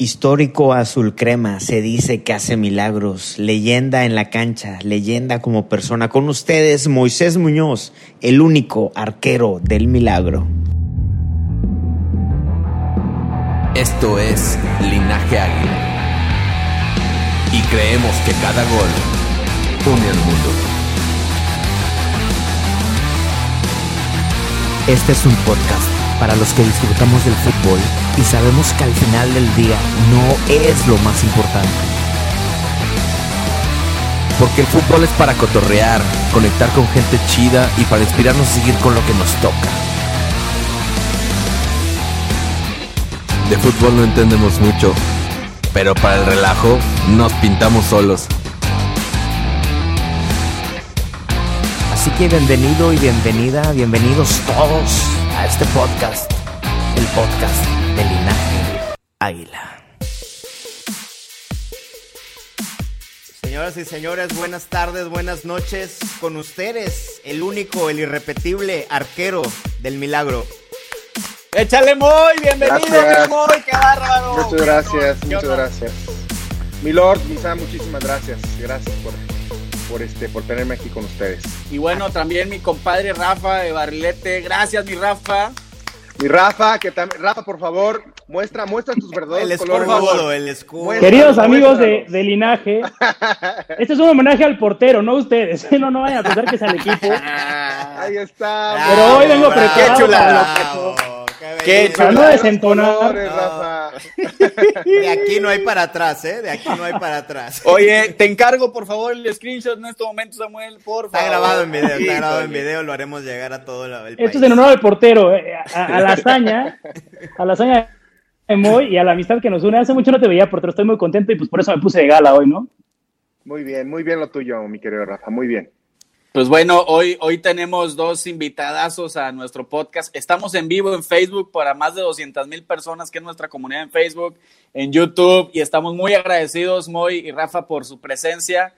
Histórico azul crema, se dice que hace milagros. Leyenda en la cancha, leyenda como persona. Con ustedes, Moisés Muñoz, el único arquero del milagro. Esto es Linaje Águila. Y creemos que cada gol une al mundo. Este es un podcast para los que disfrutamos del fútbol y sabemos que al final del día no es lo más importante. Porque el fútbol es para cotorrear, conectar con gente chida y para inspirarnos a seguir con lo que nos toca. De fútbol no entendemos mucho, pero para el relajo nos pintamos solos. Así que bienvenido y bienvenida, bienvenidos todos a este podcast, el podcast de Linaje Águila. Señoras y señores, buenas tardes, buenas noches. Con ustedes, el único, el irrepetible arquero del milagro. Échale Moy, bienvenido, Gracias. mi Moy, qué bárbaro. Muchas gracias, ¿Qué muchas gracias. Mi Lord, Misa, muchísimas gracias. Gracias por, por, este, por tenerme aquí con ustedes. Y bueno, también mi compadre Rafa de Barrilete, gracias mi Rafa. Mi Rafa, que también, Rafa, por favor, muestra, muestra tus verdaderos El colores. escorbudo, el escudo. Queridos amigos de, de linaje, este es un homenaje al portero, no a ustedes. No, no vayan a pensar que es al equipo. Ahí está. Bravo, Pero hoy vengo bravo, preparado Qué chulada. para lo que Qué No. Rafa. De aquí no hay para atrás, ¿eh? De aquí no hay para atrás. Oye, te encargo por favor el screenshot en este momento, Samuel, por Está favor. grabado en video, está grabado en video, lo haremos llegar a todo el país. Esto es en honor al portero, eh, a, a la hazaña, a la hazaña de Moy y a la amistad que nos une. Hace mucho no te veía, portero, estoy muy contento y pues por eso me puse de gala hoy, ¿no? Muy bien, muy bien lo tuyo, mi querido Rafa, muy bien. Pues bueno, hoy, hoy tenemos dos invitadazos a nuestro podcast. Estamos en vivo en Facebook para más de 200 mil personas, que es nuestra comunidad en Facebook, en YouTube, y estamos muy agradecidos, Moy y Rafa, por su presencia.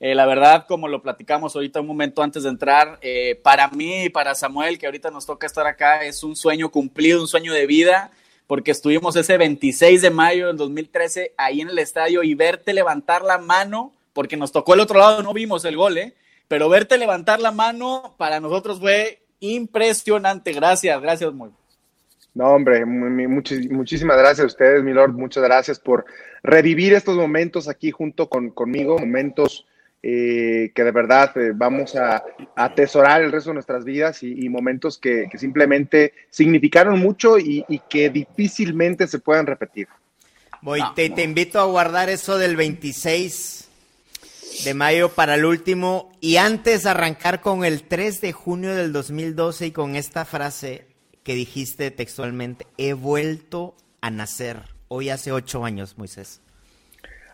Eh, la verdad, como lo platicamos ahorita un momento antes de entrar, eh, para mí y para Samuel, que ahorita nos toca estar acá, es un sueño cumplido, un sueño de vida, porque estuvimos ese 26 de mayo del 2013 ahí en el estadio y verte levantar la mano, porque nos tocó el otro lado, no vimos el gol, ¿eh? Pero verte levantar la mano para nosotros fue impresionante. Gracias, gracias, muy. No, hombre, muchísimas gracias a ustedes, mi Lord. Muchas gracias por revivir estos momentos aquí junto con, conmigo, momentos eh, que de verdad eh, vamos a, a atesorar el resto de nuestras vidas y, y momentos que, que simplemente significaron mucho y, y que difícilmente se puedan repetir. Voy, te, te invito a guardar eso del 26 de mayo para el último y antes arrancar con el 3 de junio del 2012 y con esta frase que dijiste textualmente, he vuelto a nacer. Hoy hace ocho años, Moisés.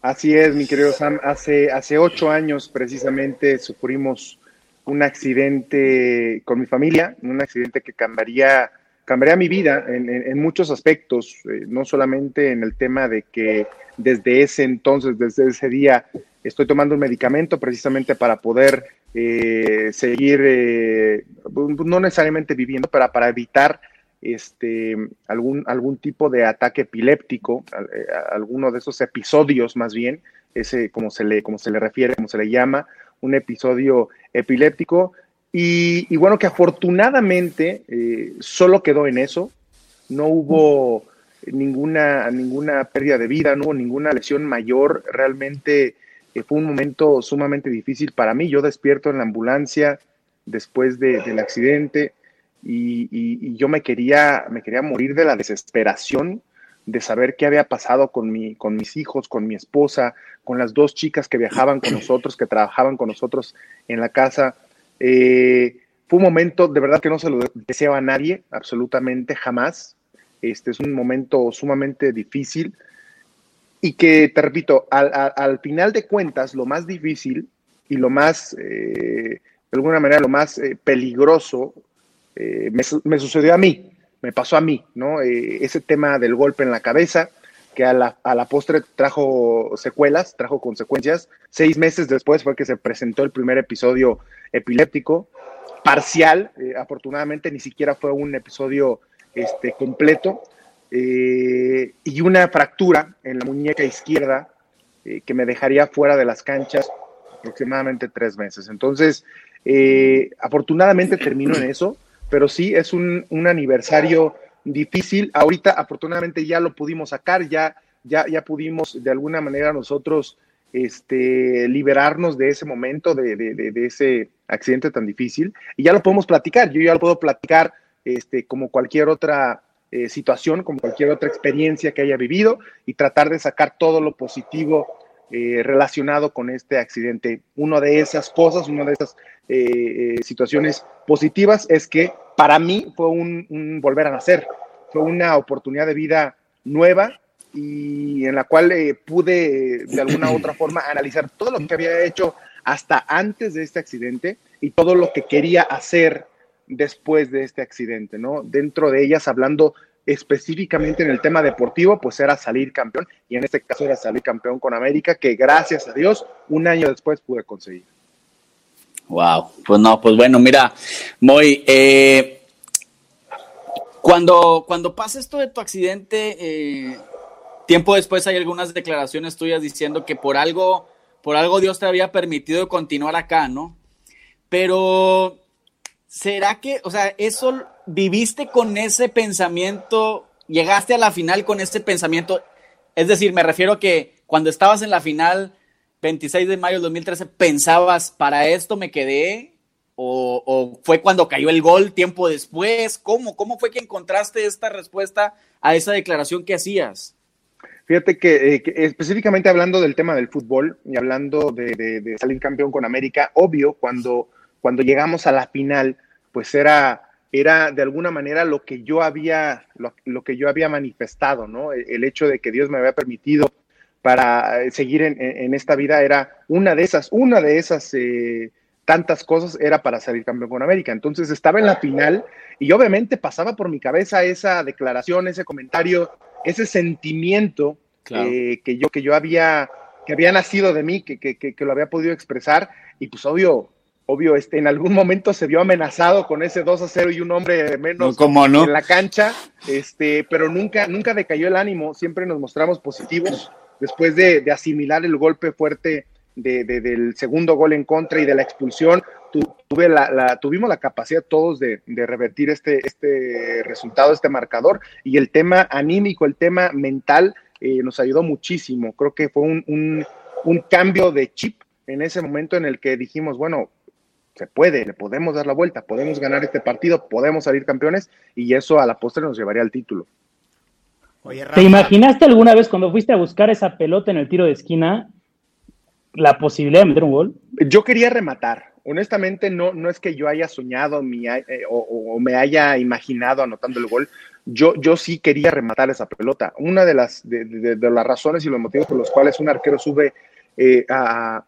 Así es, mi querido Sam. Hace, hace ocho años precisamente sufrimos un accidente con mi familia, un accidente que cambiaría, cambiaría mi vida en muchos aspectos, eh, no solamente en el tema de que desde ese entonces, desde ese día, estoy tomando un medicamento precisamente para poder eh, seguir, eh, no necesariamente viviendo, pero para evitar este, algún, algún tipo de ataque epiléptico, al- alguno de esos episodios más bien, ese como se le, como se le refiere, como se le llama, un episodio epiléptico. Y, y bueno, que afortunadamente eh, solo quedó en eso, no hubo ninguna, ninguna pérdida de vida, no hubo ninguna lesión mayor, realmente eh, fue un momento sumamente difícil para mí. Yo despierto en la ambulancia después de- del accidente y, yo me quería, me quería morir de la desesperación de saber qué había pasado con, mi, con mis hijos, con mi esposa, con las dos chicas que viajaban con nosotros, que trabajaban con nosotros en la casa. Eh, fue un momento de verdad que no se lo deseaba a nadie, absolutamente jamás. Este es un momento sumamente difícil y que, te repito, al, al, final de cuentas, lo más difícil y lo más, eh, de alguna manera, lo más eh, peligroso eh, me, sucedió a mí, me pasó a mí, ¿no? ese tema del golpe en la cabeza, que a la, a la, postre trajo secuelas, trajo consecuencias. Seis meses después fue que se presentó el primer episodio epiléptico, parcial, afortunadamente ni siquiera fue un episodio este, completo, eh, y una fractura en la muñeca izquierda eh, que me dejaría fuera de las canchas aproximadamente tres meses. Entonces, eh, afortunadamente termino en eso, pero sí es un, un, aniversario difícil. Ahorita, afortunadamente, ya lo pudimos sacar, ya, ya, ya pudimos de alguna manera nosotros este, liberarnos de ese momento, de, de, de, ese accidente tan difícil, y ya lo podemos platicar. Yo ya lo puedo platicar este, como cualquier otra eh, situación, como cualquier otra experiencia que haya vivido y tratar de sacar todo lo positivo eh, relacionado con este accidente. Una de esas cosas, una de esas eh, situaciones positivas es que para mí fue un, volver a nacer, fue una oportunidad de vida nueva y en la cual pude de alguna otra forma analizar todo lo que había hecho hasta antes de este accidente y todo lo que quería hacer después de este accidente, ¿no? Dentro de ellas, hablando específicamente en el tema deportivo, pues era salir campeón, y en este caso era salir campeón con América, que gracias a Dios, un año después pude conseguir. Wow, pues no, pues bueno, mira, Moy, eh, cuando, cuando pasa esto de tu accidente, eh, tiempo después hay algunas declaraciones tuyas diciendo que por algo, por algo Dios te había permitido continuar acá, ¿no? Pero ¿será que, o sea, eso viviste con ese pensamiento, llegaste a la final con ese pensamiento? Es decir, me refiero a que cuando estabas en la final, 26 de mayo del 2013, ¿pensabas, para esto me quedé? ¿O, fue cuando cayó el gol tiempo después? ¿Cómo? ¿Cómo fue que encontraste esta respuesta a esa declaración que hacías? Fíjate que, eh, específicamente hablando del tema del fútbol y hablando de salir campeón con América, obvio, cuando cuando llegamos a la final, pues era, era de alguna manera lo que yo había, lo, que yo había manifestado, ¿no? El, hecho de que Dios me había permitido para eh, seguir en, esta vida era una de esas, una de esas eh, tantas cosas era para salir campeón con América. Entonces estaba en la final y obviamente pasaba por mi cabeza esa declaración, ese comentario, ese sentimiento eh, que yo que yo había que había nacido de mí, que, que, que, lo había podido expresar y pues obvio obvio, este, en algún momento se vio amenazado con ese 2 a 0 y un hombre menos en la cancha, este, pero nunca, nunca decayó el ánimo, siempre nos mostramos positivos después de, asimilar el golpe fuerte de, del segundo gol en contra y de la expulsión. tuve la, tuvimos la capacidad todos de, revertir este, este resultado, este marcador, y el tema anímico, el tema mental, eh, nos ayudó muchísimo. Creo que fue un, un cambio de chip en ese momento en el que dijimos, bueno, se puede, le podemos dar la vuelta, podemos ganar este partido, podemos salir campeones y eso a la postre nos llevaría al título. ¿Te imaginaste alguna vez cuando fuiste a buscar esa pelota en el tiro de esquina la posibilidad de meter un gol? Yo quería rematar. Honestamente, no, no es que yo haya soñado eh, o, me haya imaginado anotando el gol. Yo, yo sí quería rematar esa pelota. Una de las, de, las razones y los motivos por los cuales un arquero sube eh, a,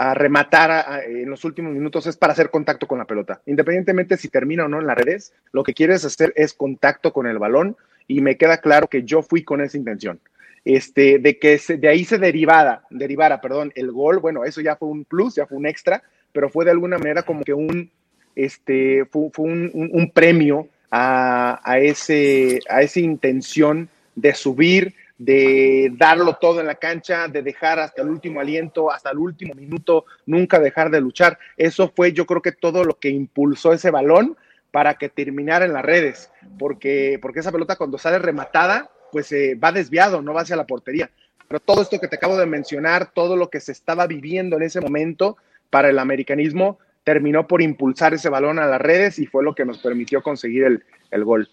a rematar en los últimos minutos es para hacer contacto con la pelota. Independientemente si termina o no en las redes, lo que quieres hacer es contacto con el balón y me queda claro que yo fui con esa intención. Este, de que de ahí se derivara, derivara, perdón, el gol, bueno, eso ya fue un plus, ya fue un extra, pero fue de alguna manera como que un, este, fue, un, premio a, a, ese, a esa intención de subir, de darlo todo en la cancha, de dejar hasta el último aliento, hasta el último minuto, nunca dejar de luchar. Eso fue yo creo que todo lo que impulsó ese balón para que terminara en las redes, porque, porque esa pelota cuando sale rematada, pues eh, va desviado, no va hacia la portería. Pero todo esto que te acabo de mencionar, todo lo que se estaba viviendo en ese momento para el americanismo, terminó por impulsar ese balón a las redes y fue lo que nos permitió conseguir el, el gol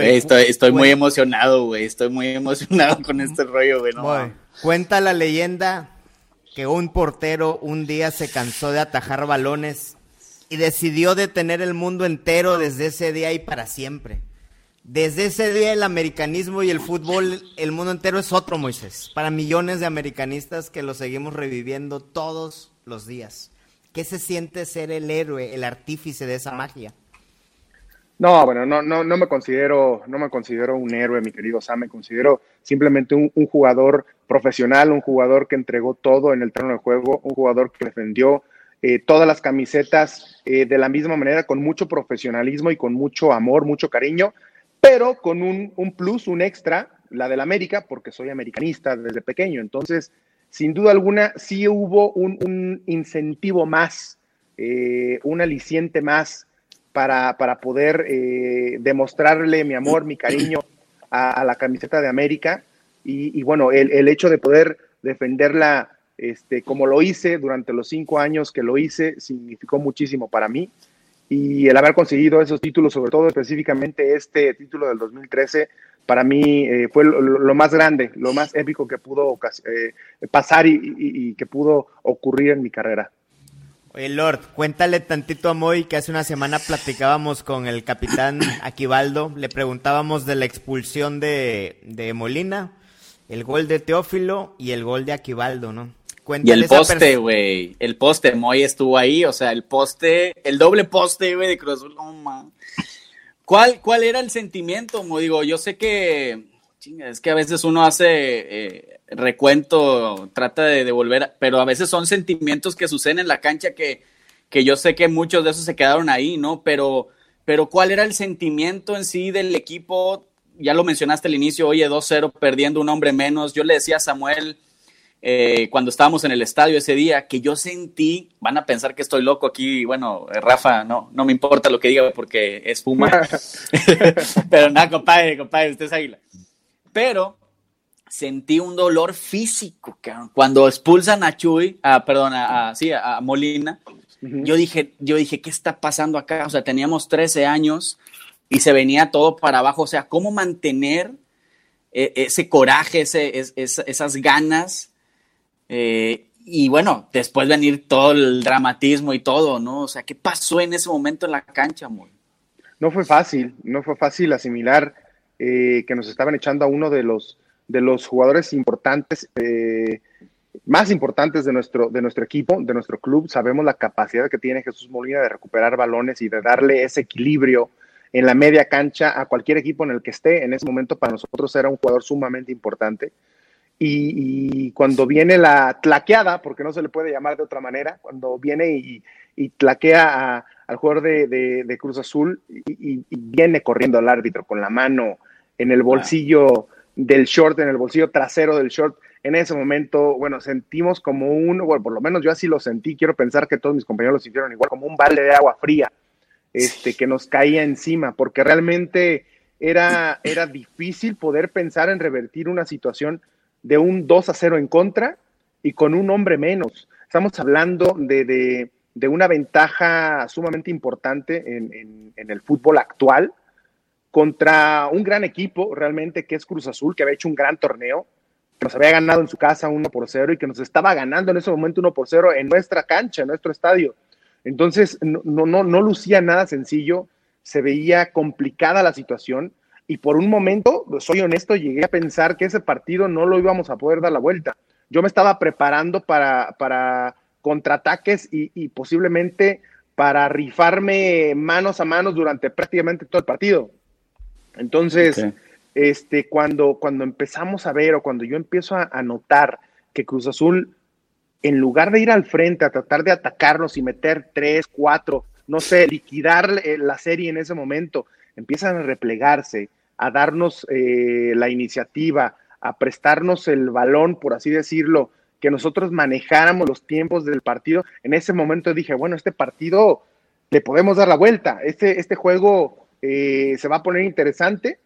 estoy, estoy muy emocionado, güey. Estoy muy emocionado con este rollo, güey. Cuenta la leyenda que un portero un día se cansó de atajar balones y decidió detener el mundo entero desde ese día y para siempre. Desde ese día el americanismo y el fútbol, el mundo entero es otro, Moisés. Para millones de americanistas que lo seguimos reviviendo todos los días. ¿Qué se siente ser el héroe, el artífice de esa magia? No, bueno, no, no, no me considero, no me considero un héroe, mi querido Sam, me considero simplemente un, jugador profesional, un jugador que entregó todo en el terreno de juego, un jugador que defendió eh, todas las camisetas eh, de la misma manera, con mucho profesionalismo y con mucho amor, mucho cariño, pero con un, un plus, un extra, la del América, porque soy americanista desde pequeño. Entonces, sin duda alguna, sí hubo un, un incentivo más, eh, un aliciente más para, poder eh, demostrarle mi amor, mi cariño a, la camiseta de América. Y, bueno, el, hecho de poder defenderla este, como lo hice durante los cinco años que lo hice, significó muchísimo para mí. Y el haber conseguido esos títulos, sobre todo específicamente este título del 2013, para mí eh, fue lo, más grande, lo más épico que pudo eh, pasar y que pudo ocurrir en mi carrera. Oye, Lord, cuéntale tantito a Moy que hace una semana platicábamos con el capitán Aquivaldo, le preguntábamos de la expulsión de, Molina, el gol de Teófilo y el gol de Aquivaldo, ¿no? Cuéntale y el poste, güey, el poste, Moy estuvo ahí, o sea, el poste, el doble poste, güey, de Cruz Azul, ¿Cuál, ¿Cuál era el sentimiento, Moy? Digo, yo sé que, es que a veces uno hace... Eh, recuento, trata de devolver, pero a veces son sentimientos que suceden en la cancha que, que yo sé que muchos de esos se quedaron ahí, ¿no? Pero, pero ¿cuál era el sentimiento en sí del equipo? Ya lo mencionaste al inicio, oye, 2-0 perdiendo un hombre menos. Yo le decía a Samuel eh, cuando estábamos en el estadio ese día que yo sentí, van a pensar que estoy loco aquí, bueno, eh, Rafa, no, no me importa lo que diga porque es fuma. pero nada, compadre, compadre, usted es águila. Pero sentí un dolor físico, Cuando expulsan a Chuy, a, perdón, a, a Molina, yo, dije, yo dije, ¿qué está pasando acá? O sea, teníamos 13 años y se venía todo para abajo. O sea, ¿cómo mantener eh, ese coraje, ese, esas ganas? Eh, y bueno, después venir todo el dramatismo y todo, ¿no? O sea, ¿qué pasó en ese momento en la cancha, amor? No fue fácil, no fue fácil asimilar eh, que nos estaban echando a uno de los de los jugadores importantes, eh, más importantes de nuestro, de nuestro equipo, de nuestro club. Sabemos la capacidad que tiene Jesús Molina de recuperar balones y de darle ese equilibrio en la media cancha a cualquier equipo en el que esté. En ese momento para nosotros era un jugador sumamente importante. Y, cuando viene la tlaqueada, porque no se le puede llamar de otra manera, cuando viene y, y tlaquea al jugador de, Cruz Azul y, viene corriendo al árbitro con la mano en el bolsillo del short, en el bolsillo trasero del short. En ese momento, bueno, sentimos como un, bueno, por lo menos yo así lo sentí, quiero pensar que todos mis compañeros lo sintieron igual, como un balde de agua fría este, que nos caía encima, porque realmente era, era difícil poder pensar en revertir una situación de un 2 a 0 en contra y con un hombre menos. Estamos hablando de, una ventaja sumamente importante en, en el fútbol actual, contra un gran equipo realmente que es Cruz Azul, que había hecho un gran torneo, que nos había ganado en su casa 1 por 0 y que nos estaba ganando en ese momento 1 por 0 en nuestra cancha, en nuestro estadio. Entonces, no, no, no lucía nada sencillo, se veía complicada la situación y por un momento, soy honesto, llegué a pensar que ese partido no lo íbamos a poder dar la vuelta. Yo me estaba preparando para, para contraataques y, y posiblemente para rifarme manos a manos durante prácticamente todo el partido. Entonces, este, cuando, cuando empezamos a ver o cuando yo empiezo a, notar que Cruz Azul, en lugar de ir al frente a tratar de atacarnos y meter tres, cuatro, no sé, liquidar eh, la serie en ese momento, empiezan a replegarse, a darnos eh, la iniciativa, a prestarnos el balón, por así decirlo, que nosotros manejáramos los tiempos del partido. En ese momento dije, bueno, este partido le podemos dar la vuelta, este, este juego eh, se va a poner interesante.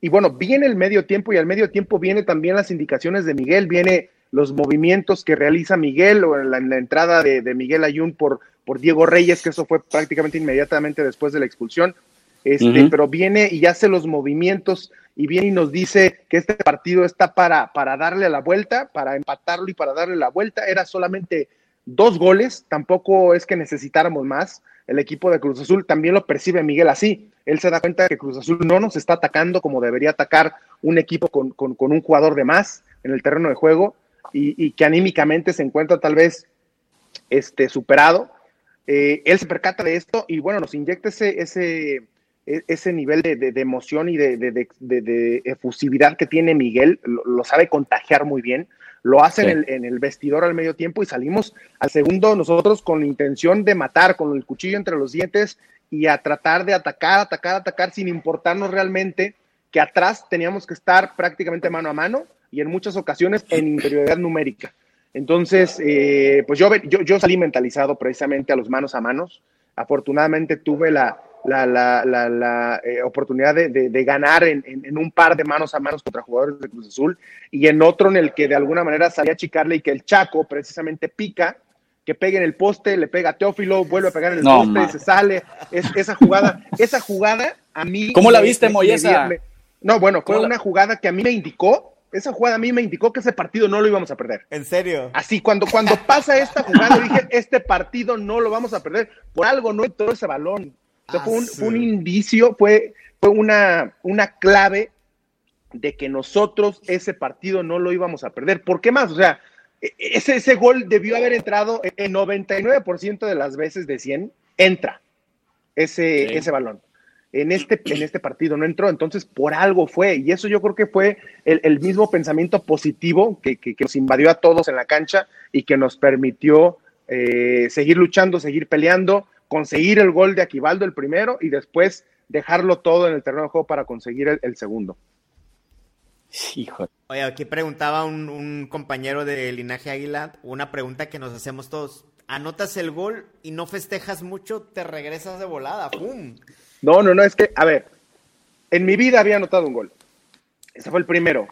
Y bueno, viene el medio tiempo y al medio tiempo viene también las indicaciones de Miguel, viene los movimientos que realiza Miguel o en la, entrada de, Miguel Ayun por, por Diego Reyes, que eso fue prácticamente inmediatamente después de la expulsión. Este, Pero viene y hace los movimientos y viene y nos dice que este partido está para, para darle la vuelta, para empatarlo y para darle la vuelta. Era solamente dos goles, tampoco es que necesitáramos más el equipo de Cruz Azul también lo percibe Miguel así. Él se da cuenta que Cruz Azul no nos está atacando como debería atacar un equipo con, un jugador de más en el terreno de juego y, que anímicamente se encuentra tal vez este, superado. Eh, él se percata de esto y bueno, nos inyecta ese, ese, e, ese nivel de, emoción y de, efusividad que tiene Miguel, lo, sabe contagiar muy bien, lo hace en, el, vestidor al medio tiempo y salimos al segundo nosotros con la intención de matar, con el cuchillo entre los dientes y a tratar de atacar, atacar, atacar sin importarnos realmente que atrás teníamos que estar prácticamente mano a mano y en muchas ocasiones en inferioridad numérica. Entonces, eh, pues yo, yo, yo salí mentalizado precisamente a los manos a manos. Afortunadamente tuve la, la, la, la, eh, oportunidad de, de, ganar en, en, un par de manos a manos contra jugadores de Cruz Azul y en otro en el que de alguna manera salía a chicarle y que el Chaco precisamente pica, que pegue en el poste, le pega a Teófilo, vuelve a pegar en el poste, se sale. Es, esa jugada, esa jugada a mí. ¿Cómo la viste, Moyesa? no, bueno, fue una jugada que a mí me indicó esa jugada a mí me indicó que ese partido no lo íbamos a perder. ¿En serio? Así, cuando, cuando pasa esta jugada, dije, este partido no lo vamos a perder. Por algo no entró ese balón fue, un, indicio, fue, fue una, una clave de que nosotros ese partido no lo íbamos a perder. ¿Por qué más? O sea, e, ese, ese gol debió haber entrado en 99% de las veces de 100, entra ese, ese balón. En este, en este partido no entró, entonces por algo fue, y eso yo creo que fue el, mismo pensamiento positivo que, que, nos invadió a todos en la cancha y que nos permitió eh, seguir luchando, seguir peleando, conseguir el gol de Aquivaldo el primero y después dejarlo todo en el terreno de juego para conseguir el, segundo. Hijo. Oye, aquí preguntaba un, compañero de Linaje Águila una pregunta que nos hacemos todos. Anotas el gol y no festejas mucho, te regresas de volada. ¡Pum! No, no, no, es que, a ver, en mi vida había anotado un gol. Ese fue el primero.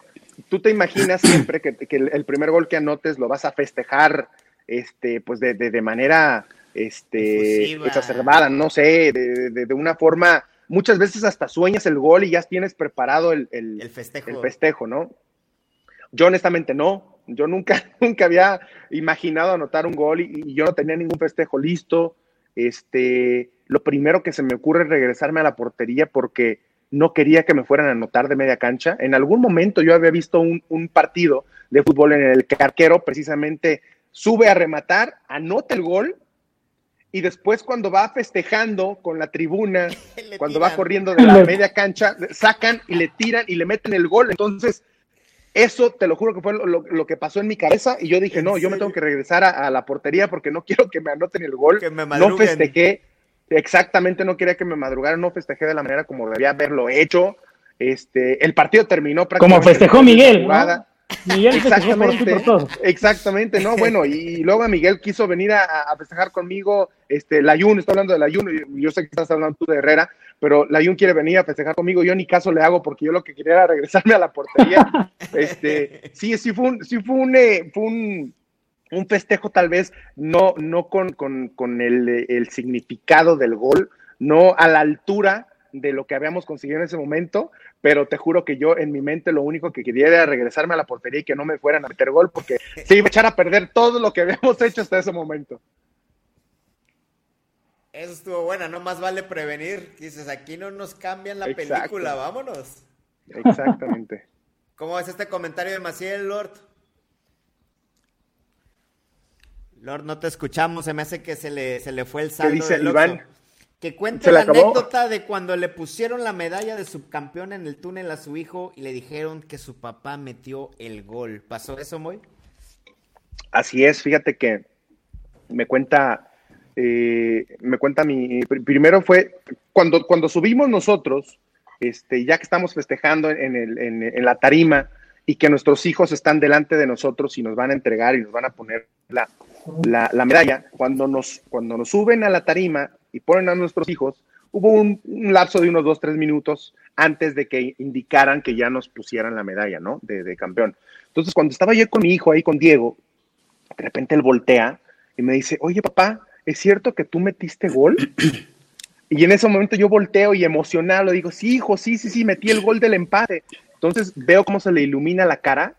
Tú te imaginas siempre que, el, primer gol que anotes lo vas a festejar, este, pues de, de manera este, exacerbada, no sé, de, una forma, muchas veces hasta sueñas el gol y ya tienes preparado el, festejo. el festejo, ¿no? Yo honestamente no, yo nunca, nunca había imaginado anotar un gol y, yo no tenía ningún festejo listo. Este, lo primero que se me ocurre es regresarme a la portería porque no quería que me fueran a anotar de media cancha. En algún momento yo había visto un, un partido de fútbol en el que el arquero precisamente sube a rematar, anota el gol y después cuando va festejando con la tribuna, cuando va corriendo de la media cancha, sacan y le tiran y le meten el gol. Entonces, eso te lo juro que fue lo, que pasó en mi cabeza y yo dije, no, yo me tengo que regresar a, la portería porque no quiero que me anoten el gol. no festejé, exactamente no quería que me madrugaran, no festejé de la manera como debía haberlo hecho. Este, el partido terminó prácticamente. Como festejó Miguel. Miguel exactamente, exactamente, no, bueno, y, luego a Miguel quiso venir a, festejar conmigo, este, Layun, está hablando de Layun, yo sé que estás hablando tú de Herrera, pero Layun quiere venir a festejar conmigo, yo ni caso le hago porque yo lo que quería era regresarme a la portería, este, sí, sí fue un, sí fue un, eh, fue un, un festejo tal vez no, no con, con, con el, el significado del gol, no a la altura de lo que habíamos conseguido en ese momento, pero te juro que yo en mi mente lo único que quería era regresarme a la portería y que no me fueran a meter gol porque se iba a echar a perder todo lo que habíamos hecho hasta ese momento. Eso estuvo buena, no más vale prevenir. Dices, aquí no nos cambian la película, vámonos. Exactamente. ¿Cómo es este comentario de Maciel, Lord? Lord, no te escuchamos, se me hace que se le, se le fue el saldo. ¿Qué dice Iván? Que cuente la anécdota de cuando le pusieron la medalla de subcampeón en el túnel a su hijo y le dijeron que su papá metió el gol. ¿Pasó eso, Moy? Así es, fíjate que me cuenta, eh, me cuenta mi, primero fue cuando, cuando subimos nosotros, este, ya que estamos festejando en, el, en, la tarima y que nuestros hijos están delante de nosotros y nos van a entregar y nos van a poner la, la, la medalla, cuando nos, cuando nos suben a la tarima, y ponen a nuestros hijos, hubo un, lapso de unos dos, tres minutos antes de que indicaran que ya nos pusieran la medalla, ¿no? De, campeón. Entonces, cuando estaba yo con mi hijo ahí, con Diego, de repente él voltea y me dice, oye papá, ¿es cierto que tú metiste gol? Y en ese momento yo volteo y emocionado digo, sí, hijo, sí, sí, sí, metí el gol del empate. Entonces veo cómo se le ilumina la cara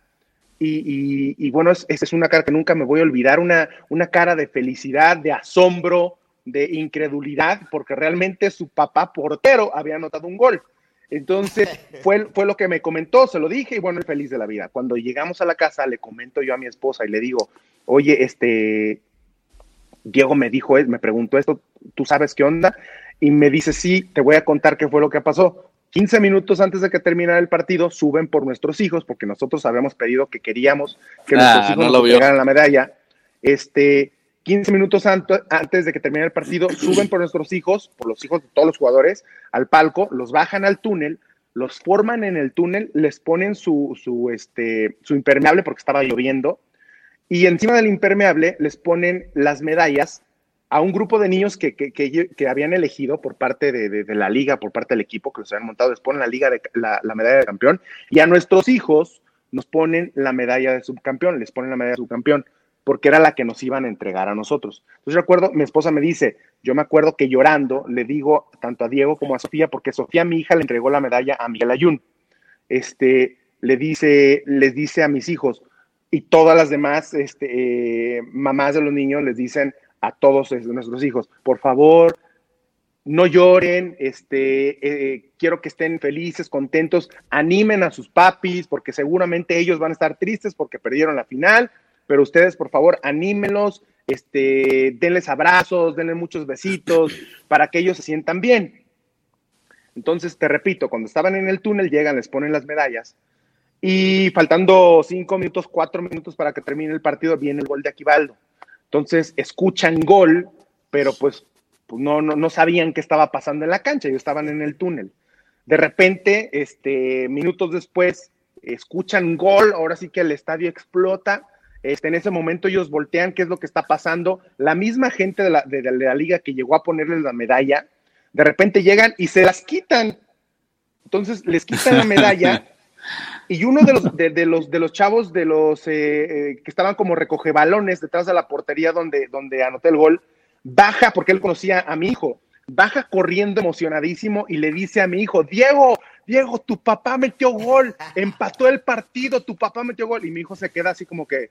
y, bueno, esa es una cara que nunca me voy a olvidar, una, una cara de felicidad, de asombro, de incredulidad porque realmente su papá portero había anotado un gol. Entonces fue, fue lo que me comentó, se lo dije y bueno, feliz de la vida. Cuando llegamos a la casa le comento yo a mi esposa y le digo, oye, este, Diego me dijo, me preguntó esto, ¿tú sabes qué onda? Y me dice, sí, te voy a contar qué fue lo que pasó. 15 minutos antes de que terminara el partido, suben por nuestros hijos, porque nosotros habíamos pedido que queríamos que Ah, nuestros hijos no nos la medalla. Este, 15 minutos antes de que terminara el partido, suben por nuestros hijos, por los hijos de todos los jugadores, al palco, los bajan al túnel, los forman en el túnel, les ponen su, su, este, su impermeable porque estaba lloviendo, y encima del impermeable les ponen las medallas a un grupo de niños que, que, que- habían elegido por parte de, de- de la liga, por parte del equipo que los habían montado, les ponen la, liga de, la, la medalla de campeón y a nuestros hijos nos ponen la medalla de subcampeón, les ponen la medalla de subcampeón, porque era la que nos iban a entregar a nosotros. Entonces recuerdo, mi esposa me dice, yo me acuerdo que llorando le digo tanto a Diego como a Sofía, porque Sofía, mi hija, le entregó la medalla a Miguel Ayun. Este, le dice, les dice a mis hijos, y todas las demás este, eh, mamás de los niños les dicen a todos es- nuestros hijos, por favor, no lloren, este, eh, quiero que estén felices, contentos, animen a sus papis, porque seguramente ellos van a estar tristes porque perdieron la final, pero ustedes, por favor, anímenlos, este, denles abrazos, denles muchos besitos, para que ellos se sientan bien. Entonces, te repito, cuando estaban en el túnel, llegan, les ponen las medallas, y faltando cinco minutos, cuatro minutos para que termine el partido, viene el gol de Aquivaldo. Entonces escuchan gol, pero pues, pues no, no, no sabían qué estaba pasando en la cancha, ellos estaban en el túnel. De repente, este, minutos después, escuchan gol, ahora sí que el estadio explota. Este, en ese momento ellos voltean qué es lo que está pasando. La misma gente de la, de- de la liga que llegó a ponerles la medalla, de repente llegan y se las quitan. Entonces les quitan la medalla y uno de los, de, de los, de los chavos de los eh, eh, que estaban como recoge balones detrás de la portería donde, donde anoté el gol, baja porque él conocía a mi hijo, baja corriendo emocionadísimo y le dice a mi hijo, Diego, Diego, tu papá metió gol, empató el partido, tu papá metió gol. Y mi hijo se queda así como que,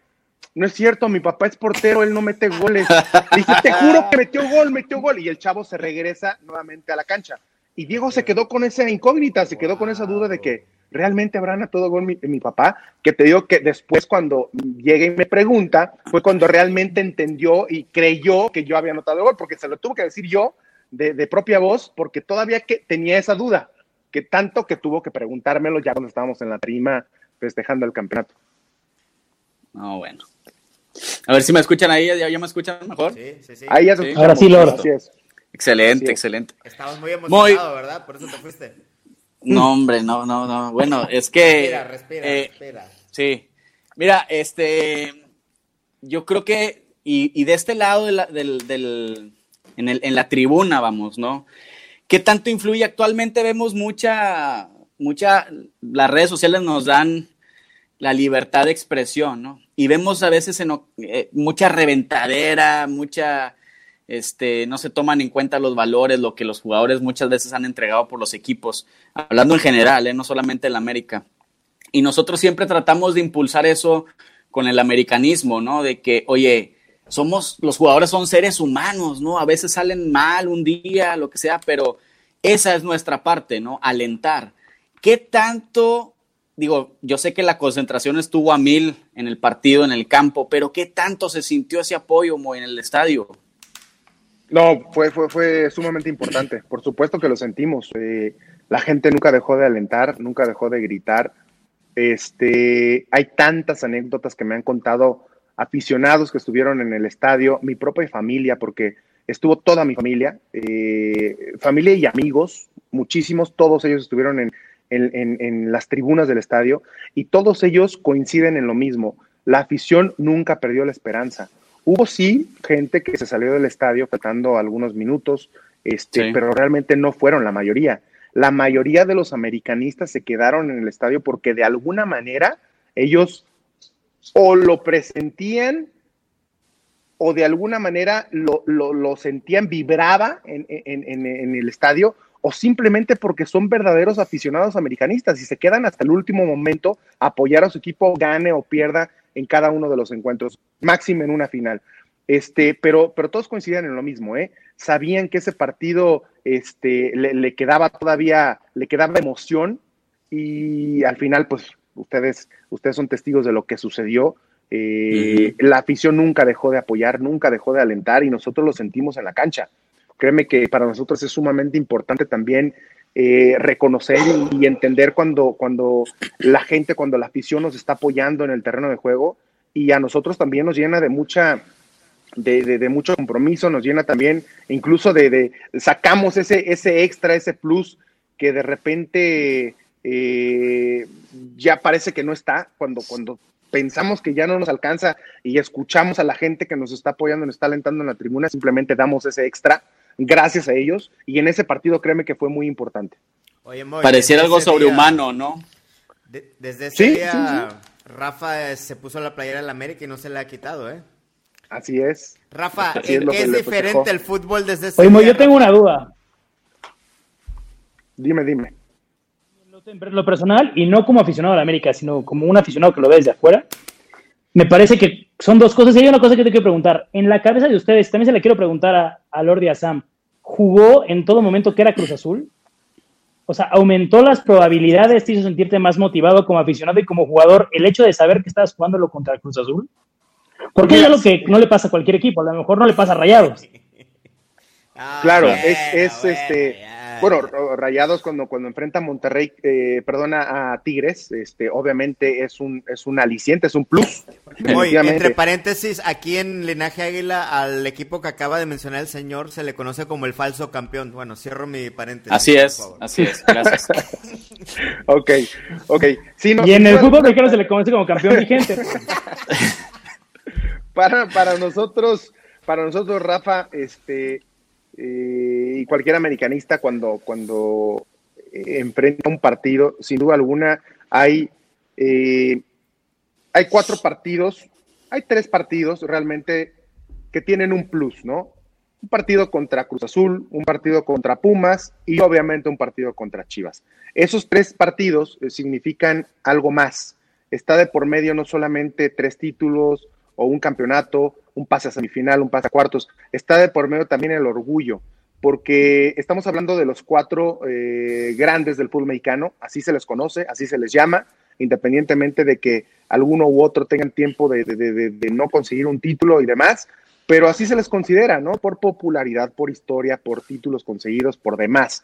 no es cierto, mi papá es portero, él no mete goles. Le dije, te juro que metió gol, metió gol. Y el chavo se regresa nuevamente a la cancha. Y Diego se quedó con esa incógnita, se quedó con esa duda de que realmente habrán a todo gol mi, mi papá, que te digo que después cuando llega y me pregunta, fue cuando realmente entendió y creyó que yo había anotado gol, porque se lo tuve que decir yo de, de propia voz, porque todavía que tenía esa duda, que tanto que tuvo que preguntármelo ya cuando estábamos en la prima festejando el campeonato. No, bueno. A ver si me escuchan ahí, ya, ya me escuchan mejor. Sí, sí, sí. Ahí ya se Sí. Ahora sí, Lord. Así es. Excelente, Sí. excelente. Estabas muy emocionado, ¿verdad? Por eso te fuiste. No, hombre, no, no, no. Bueno, es que. Respira, respira, eh, respira. Sí. Mira, este. Yo creo que. Y, y de este lado de la- del, del- en, el- en la tribuna, vamos, ¿no? ¿Qué tanto influye? Actualmente vemos mucha. mucha las redes sociales nos dan la libertad de expresión, ¿no? Y vemos a veces en, eh, mucha reventadera, mucha, este, no se toman en cuenta los valores, lo que los jugadores muchas veces han entregado por los equipos, hablando en general, ¿eh? no solamente en la América. Y nosotros siempre tratamos de impulsar eso con el americanismo, ¿no? De que, oye, somos, los jugadores son seres humanos, ¿no? A veces salen mal un día, lo que sea, pero esa es nuestra parte, ¿no? Alentar. ¿Qué tanto, digo, yo sé que la concentración estuvo a mil en el partido, en el campo, pero qué tanto se sintió ese apoyo en el estadio? No, fue, fue, fue sumamente importante. Por supuesto que lo sentimos. Eh, la gente nunca dejó de alentar, nunca dejó de gritar. Este, hay tantas anécdotas que me han contado aficionados que estuvieron en el estadio, mi propia familia, porque estuvo toda mi familia, eh, familia y amigos, muchísimos, todos ellos estuvieron en, en, en, en las tribunas del estadio y todos ellos coinciden en lo mismo. La afición nunca perdió la esperanza. Hubo sí gente que se salió del estadio faltando algunos minutos, este, Sí. pero realmente no fueron la mayoría. La mayoría de los americanistas se quedaron en el estadio porque de alguna manera ellos o lo presentían o de alguna manera lo, lo- lo sentían, vibraba en, en- en- en el estadio, o simplemente porque son verdaderos aficionados americanistas y se quedan hasta el último momento a apoyar a su equipo, gane o pierda en cada uno de los encuentros, máximo en una final. Este, pero, pero todos coincidían en lo mismo, ¿eh? Sabían que ese partido este, le, quedaba todavía, le quedaba emoción y al final, pues, ustedes, ustedes son testigos de lo que sucedió. Eh, la afición nunca dejó de apoyar, nunca dejó de alentar y nosotros lo sentimos en la cancha. Créeme que para nosotros es sumamente importante también eh, reconocer y, entender cuando, cuando la gente, cuando la afición nos está apoyando en el terreno de juego y a nosotros también nos llena de mucha, de, mucho compromiso, nos llena también incluso de, sacamos ese, ese extra, ese plus que de repente eh, ya parece que no está cuando, cuando pensamos que ya no nos alcanza y escuchamos a la gente que nos está apoyando, nos está alentando en la tribuna, simplemente damos ese extra gracias a ellos y en ese partido créeme que fue muy importante. Pareciera algo sobrehumano, ¿no? desde ese día Rafa se puso la playera la América y no se la ha quitado, ¿eh? Así es. Rafa, ¿en qué es diferente el fútbol desde ese Oye, yo tengo una duda. Dime, dime. Lo personal, y no como aficionado a la América, sino como un aficionado que lo ve desde afuera, me parece que son dos cosas. Y hay una cosa que te quiero preguntar. En la cabeza de ustedes, también se le quiero preguntar a, a Lord Sam. ¿Jugó en todo momento que era Cruz Azul? O sea, aumentó las probabilidades, te hizo sentirte más motivado como aficionado y como jugador el hecho de saber que estabas jugándolo contra el Cruz Azul. Porque es algo que no le pasa a cualquier equipo, a lo mejor no le pasa a Rayados. claro, es, es este bueno, Rayados cuando, cuando enfrenta a Monterrey, eh, perdona, a Tigres, este, obviamente es un, es un aliciente, es un plus. entre paréntesis, aquí en Linaje Águila, al equipo que acaba de mencionar el señor, se le conoce como el falso campeón. Bueno, cierro mi paréntesis. Así es, así es, gracias. ok, ok. y en el fútbol mexicano se le conoce como campeón vigente. para, para nosotros, para nosotros, Rafa, este, eh, y cualquier americanista cuando, cuando eh, enfrenta un partido, sin duda alguna, hay, eh, hay cuatro partidos, hay tres partidos realmente que tienen un plus, ¿no? Un partido contra Cruz Azul, un partido contra Pumas y obviamente un partido contra Chivas. Esos tres partidos significan algo más. Está de por medio no solamente tres títulos o un campeonato, un pase a semifinal, un pase a cuartos. Está de por medio también el orgullo, porque estamos hablando de los cuatro eh, grandes del fútbol mexicano, así se les conoce, así se les llama, independientemente de que alguno u otro tengan tiempo de, de no conseguir un título y demás, pero así se les considera, ¿no? Por popularidad, por historia, por títulos conseguidos, por demás.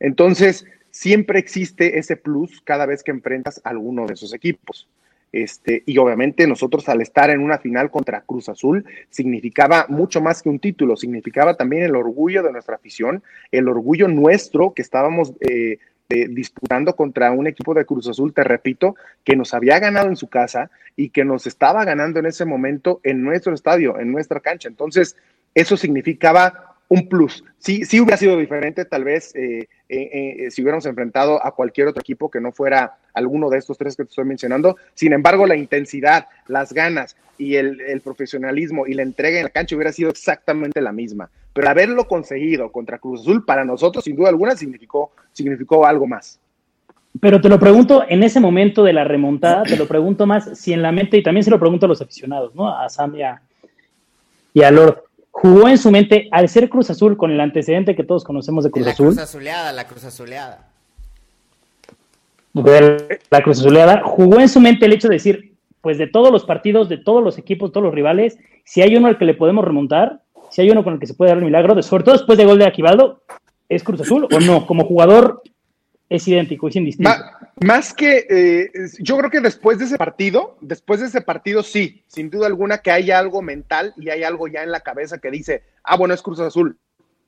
Entonces, siempre existe ese plus cada vez que enfrentas a alguno de esos equipos. Este, y obviamente nosotros al estar en una final contra Cruz Azul significaba mucho más que un título, significaba también el orgullo de nuestra afición, el orgullo nuestro que estábamos eh, eh, disputando contra un equipo de Cruz Azul, te repito, que nos había ganado en su casa y que nos estaba ganando en ese momento en nuestro estadio, en nuestra cancha. Entonces, eso significaba un plus. Sí, sí hubiera sido diferente, tal vez, eh, eh, eh, si hubiéramos enfrentado a cualquier otro equipo que no fuera alguno de estos tres que te estoy mencionando. Sin embargo, la intensidad, las ganas y el, profesionalismo y la entrega en la cancha hubiera sido exactamente la misma. Pero haberlo conseguido contra Cruz Azul, para nosotros, sin duda alguna, significó, significó algo más. Pero te lo pregunto, en ese momento de la remontada, te lo pregunto más si en la mente, y también se lo pregunto a los aficionados, ¿no? A Sam y a, y a Lord jugó en su mente al ser Cruz Azul con el antecedente que todos conocemos de Cruz Azul. La Cruz Azuleada, la Cruz Azuleada. la Cruz Azuleada, jugó en su mente el hecho de decir, pues de todos los partidos, de todos los equipos, todos los rivales, si hay uno al que le podemos remontar, si hay uno con el que se puede dar el milagro, sobre todo después de gol de Aquivaldo, ¿es Cruz Azul o no? Como jugador es idéntico, es indistinto. Más, que, eh, yo creo que después de ese partido, después de ese partido sí, sin duda alguna que hay algo mental y hay algo ya en la cabeza que dice, ah, bueno, es Cruz Azul,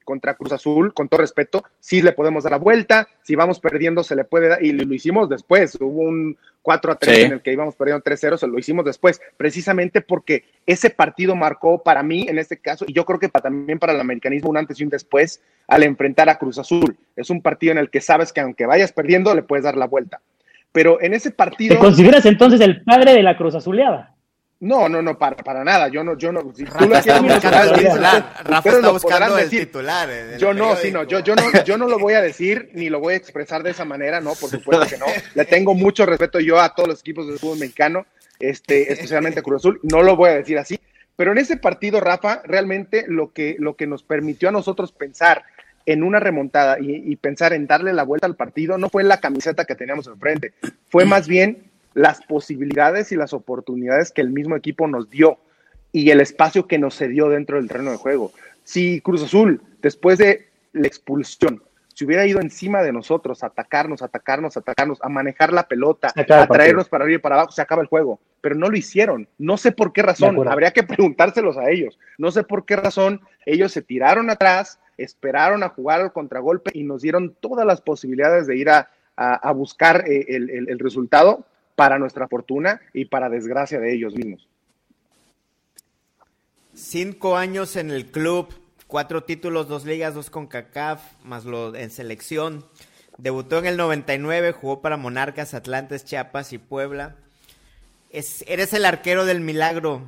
contra Cruz Azul, con todo respeto, sí le podemos dar la vuelta, si vamos perdiendo se le puede dar, y lo hicimos después, hubo un 4 a 3 en el que íbamos perdiendo 3-0, se lo hicimos después, precisamente porque ese partido marcó para mí, en este caso, y yo creo que también para el americanismo, un antes y un después, al enfrentar a Cruz Azul. Es un partido en el que sabes que aunque vayas perdiendo, le puedes dar la vuelta. Pero en ese partido... ¿Te consideras entonces el padre de la Cruz Azuleada? No, no, no, para, para nada. Yo no, yo no. Rafa está buscando el titular. Rafa está buscando el titular. Yo no, sí, no, yo, yo no, yo no lo voy a decir ni lo voy a expresar de esa manera, no, por supuesto que no. Le tengo mucho respeto yo a todos los equipos del fútbol mexicano, este, especialmente a Cruz Azul. No lo voy a decir así, Pero en ese partido, Rafa, realmente lo que, lo que nos permitió a nosotros pensar en una remontada y, pensar en darle la vuelta al partido no fue la camiseta que teníamos enfrente, fue más bien las posibilidades y las oportunidades que el mismo equipo nos dio y el espacio que nos cedió dentro del terreno de juego. Si Cruz Azul, después de la expulsión, si hubiera ido encima de nosotros, a atacarnos, atacarnos, atacarnos, a manejar la pelota, a traernos para arriba y para abajo, se acaba el juego. Pero no lo hicieron. No sé por qué razón. Habría que preguntárselos a ellos. No sé por qué razón ellos se tiraron atrás, esperaron a jugar al contragolpe y nos dieron todas las posibilidades de ir a, buscar eh, el, resultado para nuestra fortuna y para desgracia de ellos mismos. Cinco años en el club, cuatro títulos, dos ligas, dos con CACAF, más lo en selección. Debutó en el 99, jugó para Monarcas, Atlantes, Chiapas y Puebla. Es, eres el arquero del milagro,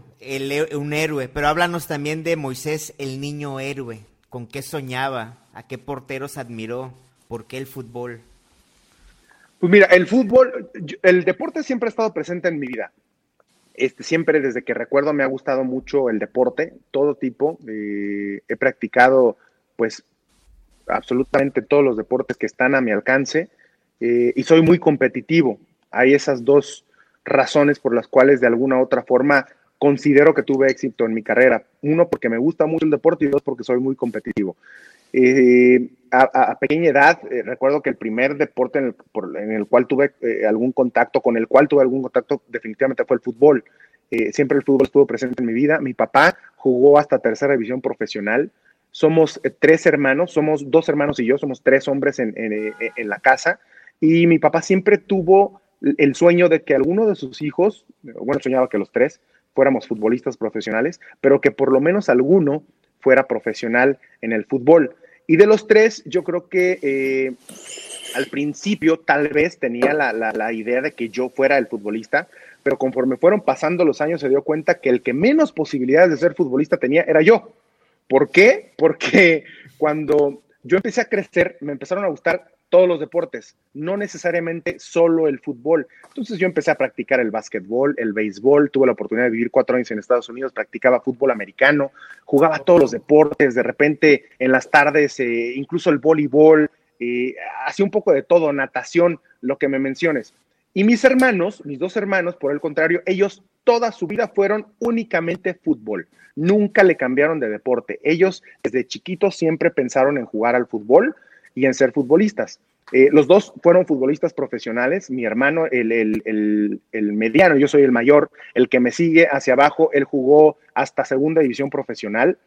un héroe, pero háblanos también de Moisés, el niño héroe. ¿Con qué soñaba? ¿A qué porteros admiró? ¿Por qué el fútbol? Pues mira, el fútbol, el deporte siempre ha estado presente en mi vida. Este, siempre desde que recuerdo me ha gustado mucho el deporte, todo tipo. Eh, he practicado pues absolutamente todos los deportes que están a mi alcance eh, y soy muy competitivo. Hay esas dos razones por las cuales de alguna u otra forma considero que tuve éxito en mi carrera. Uno, porque me gusta mucho el deporte y dos, porque soy muy competitivo. Eh, a, pequeña edad, eh, recuerdo que el primer deporte en el, cual tuve eh, algún contacto, con el cual tuve algún contacto, definitivamente fue el fútbol. siempre el fútbol estuvo presente en mi vida. Mi papá jugó hasta tercera división profesional. Somos tres hermanos, somos dos hermanos y yo, somos tres hombres en, en la casa. Y mi papá siempre tuvo el sueño de que alguno de sus hijos, bueno, soñaba que los tres, fuéramos futbolistas profesionales, pero que por lo menos alguno fuera profesional en el fútbol. Y de los tres, yo creo que eh, al principio tal vez tenía la, idea de que yo fuera el futbolista, pero conforme fueron pasando los años se dio cuenta que el que menos posibilidades de ser futbolista tenía era yo. ¿Por qué? Porque cuando yo empecé a crecer, me empezaron a gustar todos los deportes, no necesariamente solo el fútbol. Entonces yo empecé a practicar el básquetbol, el béisbol, tuve la oportunidad de vivir cuatro años en Estados Unidos, practicaba fútbol americano, jugaba todos los deportes, de repente en las tardes, eh, incluso el voleibol, eh, hacía un poco de todo, natación, lo que me menciones. Y mis hermanos, mis dos hermanos, por el contrario, ellos toda su vida fueron únicamente fútbol. Nunca le cambiaron de deporte. Ellos desde chiquitos siempre pensaron en jugar al fútbol y en ser futbolistas. Eh, los dos fueron futbolistas profesionales. Mi hermano, el, mediano, yo soy el mayor, el que me sigue hacia abajo, él jugó hasta segunda división profesional,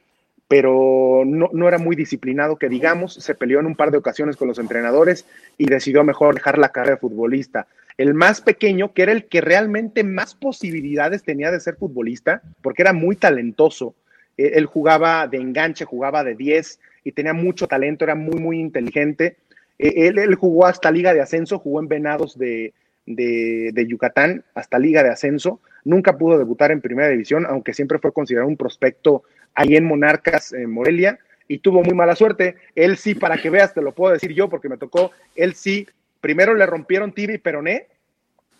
pero no, no, era muy disciplinado, que digamos, se peleó en un par de ocasiones con los entrenadores y decidió mejor dejar la carrera de futbolista. El más pequeño, que era el que realmente más posibilidades tenía de ser futbolista, porque era muy talentoso, eh, él jugaba de enganche, jugaba de 10 y tenía mucho talento, era muy, muy inteligente. Eh, él, él, jugó hasta Liga de Ascenso, jugó en Venados de, de, Yucatán, hasta Liga de Ascenso. Nunca pudo debutar en Primera División, aunque siempre fue considerado un prospecto ahí en Monarcas, en Morelia, y tuvo muy mala suerte. Él sí, para que veas, te lo puedo decir yo, porque me tocó, él sí, primero le rompieron tibia y peroné,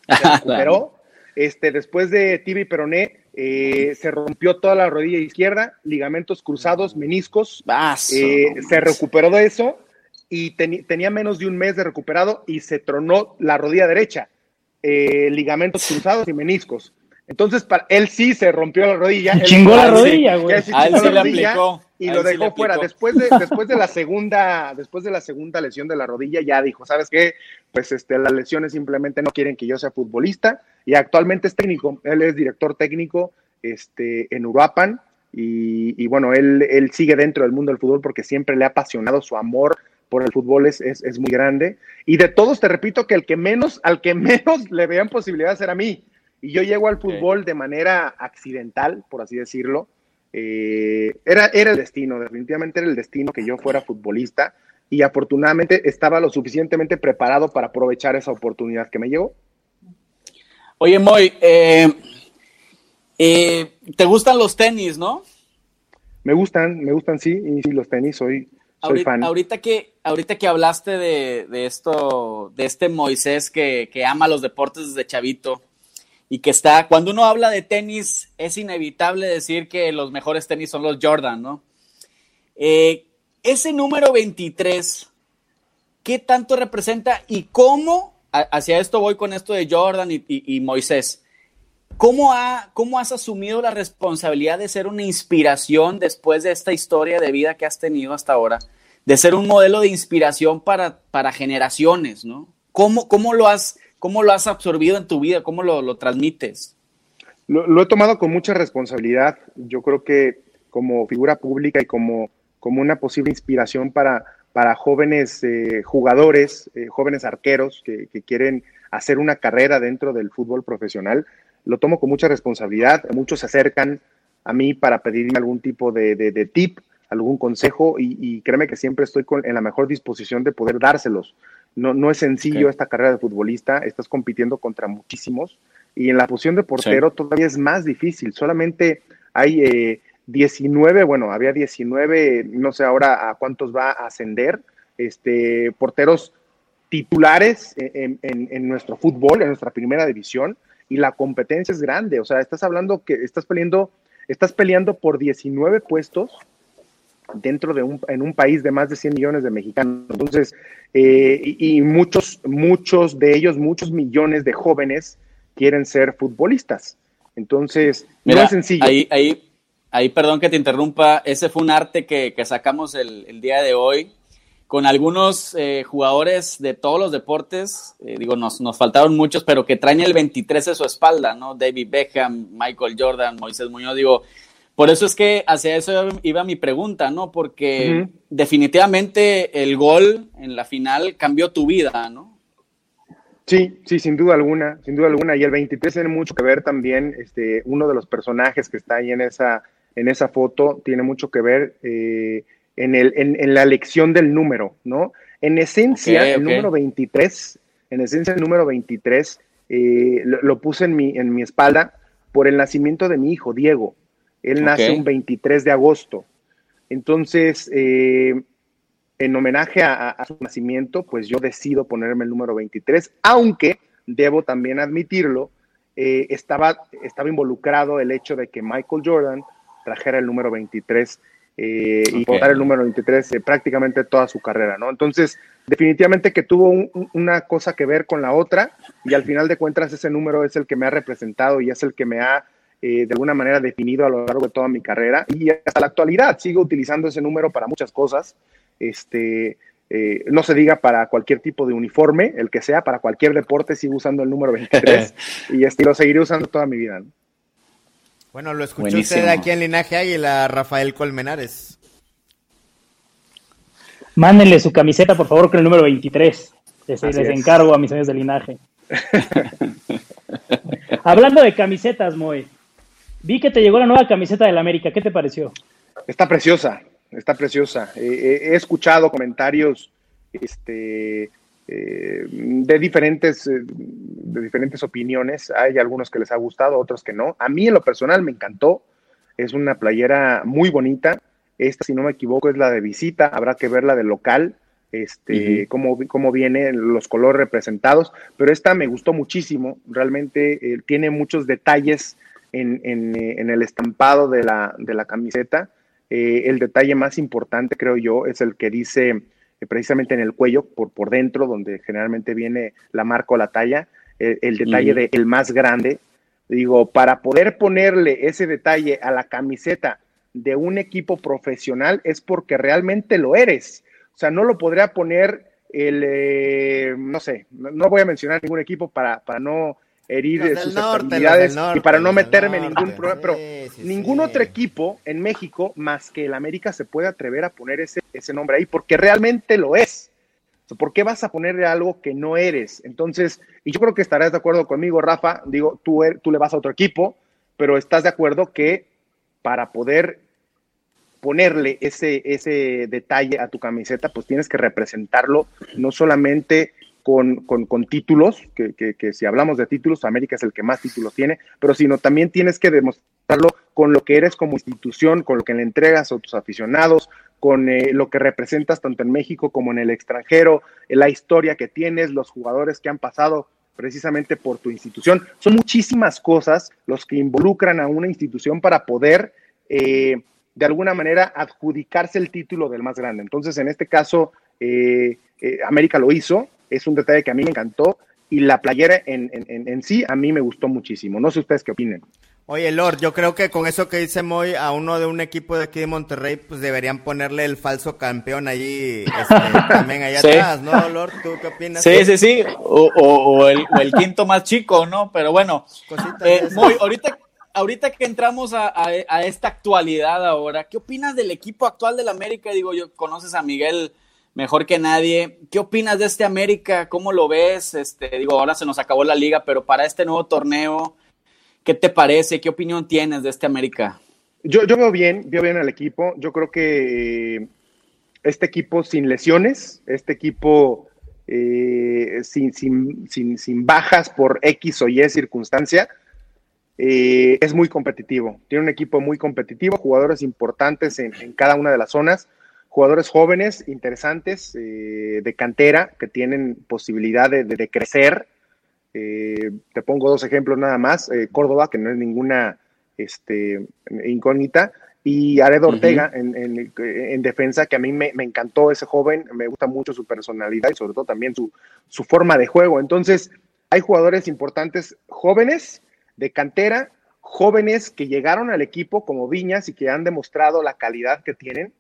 se recuperó, este, después de tibia y peroné, eh, se rompió toda la rodilla izquierda, ligamentos cruzados, meniscos. Eh, se recuperó de eso y tenía menos de un mes de recuperado y se tronó la rodilla derecha, eh, ligamentos cruzados y meniscos. Entonces, para él sí se rompió la rodilla. Chingó la rodilla, güey. Y lo dejó fuera. Después de, después de la segunda, después de la segunda lesión de la rodilla, ya dijo, ¿sabes qué? Pues este, las lesiones simplemente no quieren que yo sea futbolista. Y actualmente es técnico. Él es director técnico este, en Uruapan. Y, bueno, él, él sigue dentro del mundo del fútbol porque siempre le ha apasionado su amor por el fútbol es, es, muy grande. Y de todos te repito que el que menos, al que menos le vean posibilidades era a mí. Y yo llego al fútbol de manera accidental, por así decirlo. Eh, era, era el destino, definitivamente era el destino que yo fuera futbolista y afortunadamente estaba lo suficientemente preparado para aprovechar esa oportunidad que me llegó. Oye, Moy, eh, eh, ¿te gustan los tenis, no? Me gustan, me gustan, sí, y sí, los tenis, soy, soy fan. Ahorita que, ahorita que hablaste de, esto, de este Moisés que, que ama los deportes desde chavito, y que está, cuando uno habla de tenis, es inevitable decir que los mejores tenis son los Jordan, ¿no? Eh, ese número 23, ¿qué tanto representa y cómo, hacia esto voy con esto de Jordan y, Moisés, ¿cómo, ha, ¿cómo has asumido la responsabilidad de ser una inspiración después de esta historia de vida que has tenido hasta ahora? De ser un modelo de inspiración para, para generaciones, ¿no? ¿Cómo, cómo lo has ¿Cómo lo has absorbido en tu vida? ¿Cómo lo, transmites? Lo, he tomado con mucha responsabilidad. Yo creo que como figura pública y como, como una posible inspiración para, para jóvenes eh, jugadores, eh, jóvenes arqueros que, quieren hacer una carrera dentro del fútbol profesional, lo tomo con mucha responsabilidad. Muchos se acercan a mí para pedirme algún tipo de, tip, algún consejo y, créeme que siempre estoy en la mejor disposición de poder dárselos. No, no es sencillo esta carrera de futbolista, estás compitiendo contra muchísimos y en la posición de portero todavía es más difícil. Solamente hay eh, 19, bueno, había 19, no sé ahora a cuántos va a ascender, este, porteros titulares en, en, nuestro fútbol, en nuestra primera división, y la competencia es grande. O sea, estás hablando que estás peleando, estás peleando por 19 puestos dentro de un, en un país de más de 100 millones de mexicanos. Entonces, eh, y, muchos, muchos de ellos, muchos millones de jóvenes quieren ser futbolistas. Entonces, no es sencillo. Ahí, ahí, ahí, perdón que te interrumpa, ese fue un arte que, que sacamos el, el, día de hoy con algunos eh, jugadores de todos los deportes, eh, digo, nos, nos faltaron muchos, pero que traen el 23 en su espalda, ¿no? David Beckham, Michael Jordan, Moisés Muñoz, digo, por eso es que hacia eso iba mi pregunta, ¿no? Porque definitivamente el gol en la final cambió tu vida, ¿no? Sí, sí, sin duda alguna, sin duda alguna. Y el 23 tiene mucho que ver también, este, uno de los personajes que está ahí en esa, en esa foto, tiene mucho que ver eh, en, el, en, la elección del número, ¿no? En esencia, el número 23, en esencia el número 23, eh, lo, puse en mi, en mi espalda por el nacimiento de mi hijo, Diego. Él nace un 23 de agosto. Entonces, eh, en homenaje a, su nacimiento, pues yo decido ponerme el número 23, aunque debo también admitirlo, eh, estaba, estaba involucrado el hecho de que Michael Jordan trajera el número 23 eh, y portar el número 23 prácticamente toda su carrera, ¿no? Entonces, definitivamente que tuvo una cosa que ver con la otra y al final de cuentas ese número es el que me ha representado y es el que me ha eh, de alguna manera definido a lo largo de toda mi carrera y hasta la actualidad sigo utilizando ese número para muchas cosas. Este, eh, no se diga para cualquier tipo de uniforme, el que sea, para cualquier deporte sigo usando el número 23 y este, lo seguiré usando toda mi vida. Bueno, lo escuchó usted aquí en Linaje Águila, Rafael Colmenares. Mándenle su camiseta, por favor, con el número 23. Les, les encargo a mis amigos de Linaje. Hablando de camisetas, Moy, Vi que te llegó la nueva camiseta del América. ¿Qué te pareció? Está preciosa, está preciosa. he escuchado comentarios este, eh, de, diferentes, eh, de diferentes opiniones. Hay algunos que les ha gustado, otros que no. A mí en lo personal me encantó. Es una playera muy bonita. Esta, si no me equivoco, es la de visita. Habrá que ver la de local este, cómo, cómo, vienen los colores representados, pero esta me gustó muchísimo, realmente eh, tiene muchos detalles eh, en, el estampado de la, de la camiseta. Eh, el detalle más importante, creo yo, es el que dice eh, precisamente en el cuello, por, por dentro, donde generalmente viene la marca o la talla, el detalle de el más grande. Digo, para poder ponerle ese detalle a la camiseta de un equipo profesional es porque realmente lo eres. O sea, no lo podría poner el, no sé, no, voy a mencionar ningún equipo para, para no herir sus actividades y para no meterme en ningún problema, pero ningún otro equipo en México más que el América se puede atrever a poner ese, ese nombre ahí porque realmente lo es. ¿Por qué vas a ponerle algo que no eres? Entonces, y yo creo que estarás de acuerdo conmigo, Rafa, digo, tú, er, tú le vas a otro equipo, pero estás de acuerdo que para poder ponerle ese, ese detalle a tu camiseta, pues tienes que representarlo no solamente con, títulos, que, si hablamos de títulos, América es el que más títulos tiene, pero sino también tienes que demostrarlo con lo que eres como institución, con lo que le entregas a tus aficionados, con eh, lo que representas tanto en México como en el extranjero, la historia que tienes, los jugadores que han pasado precisamente por tu institución. Son muchísimas cosas los que involucran a una institución para poder, eh, de alguna manera, adjudicarse el título del más grande. Entonces, en este caso, eh, eh, América lo hizo, es un detalle que a mí me encantó y la playera en, en sí a mí me gustó muchísimo. No sé ustedes qué opinen. Oye, Lord, yo creo que con eso que dice Moy, a uno de un equipo de aquí de Monterrey, pues deberían ponerle el falso campeón allí, este, también allá atrás, ¿no, Lord? ¿Tú qué opinas? Sí, sí, sí, o, el, quinto más chico, ¿no? Pero bueno, eh, Moy, ahorita, ahorita que entramos a, esta actualidad ahora, ¿qué opinas del equipo actual del América? Digo, yo conoces a Miguel mejor que nadie. ¿Qué opinas de este América? ¿Cómo lo ves? Este, digo, ahora se nos acabó la liga, pero para este nuevo torneo ¿Qué te parece? ¿Qué opinión tienes de este América? Yo, yo veo bien, veo bien al equipo. Yo creo que eh, este equipo sin lesiones, este equipo eh, sin, sin, bajas por X o Y circunstancia, eh, es muy competitivo. Tiene un equipo muy competitivo, jugadores importantes en, cada una de las zonas, jugadores jóvenes, interesantes, de cantera, que tienen posibilidad de crecer eh, te pongo dos ejemplos nada más. Eh, Córdoba, que no es ninguna este, incógnita, y Ared Ortega en, defensa, que a mí me, encantó ese joven, me gusta mucho su personalidad y sobre todo también su, su forma de juego. Entonces, hay jugadores importantes jóvenes de cantera, jóvenes que llegaron al equipo como Viñas y que han demostrado la calidad que tienen,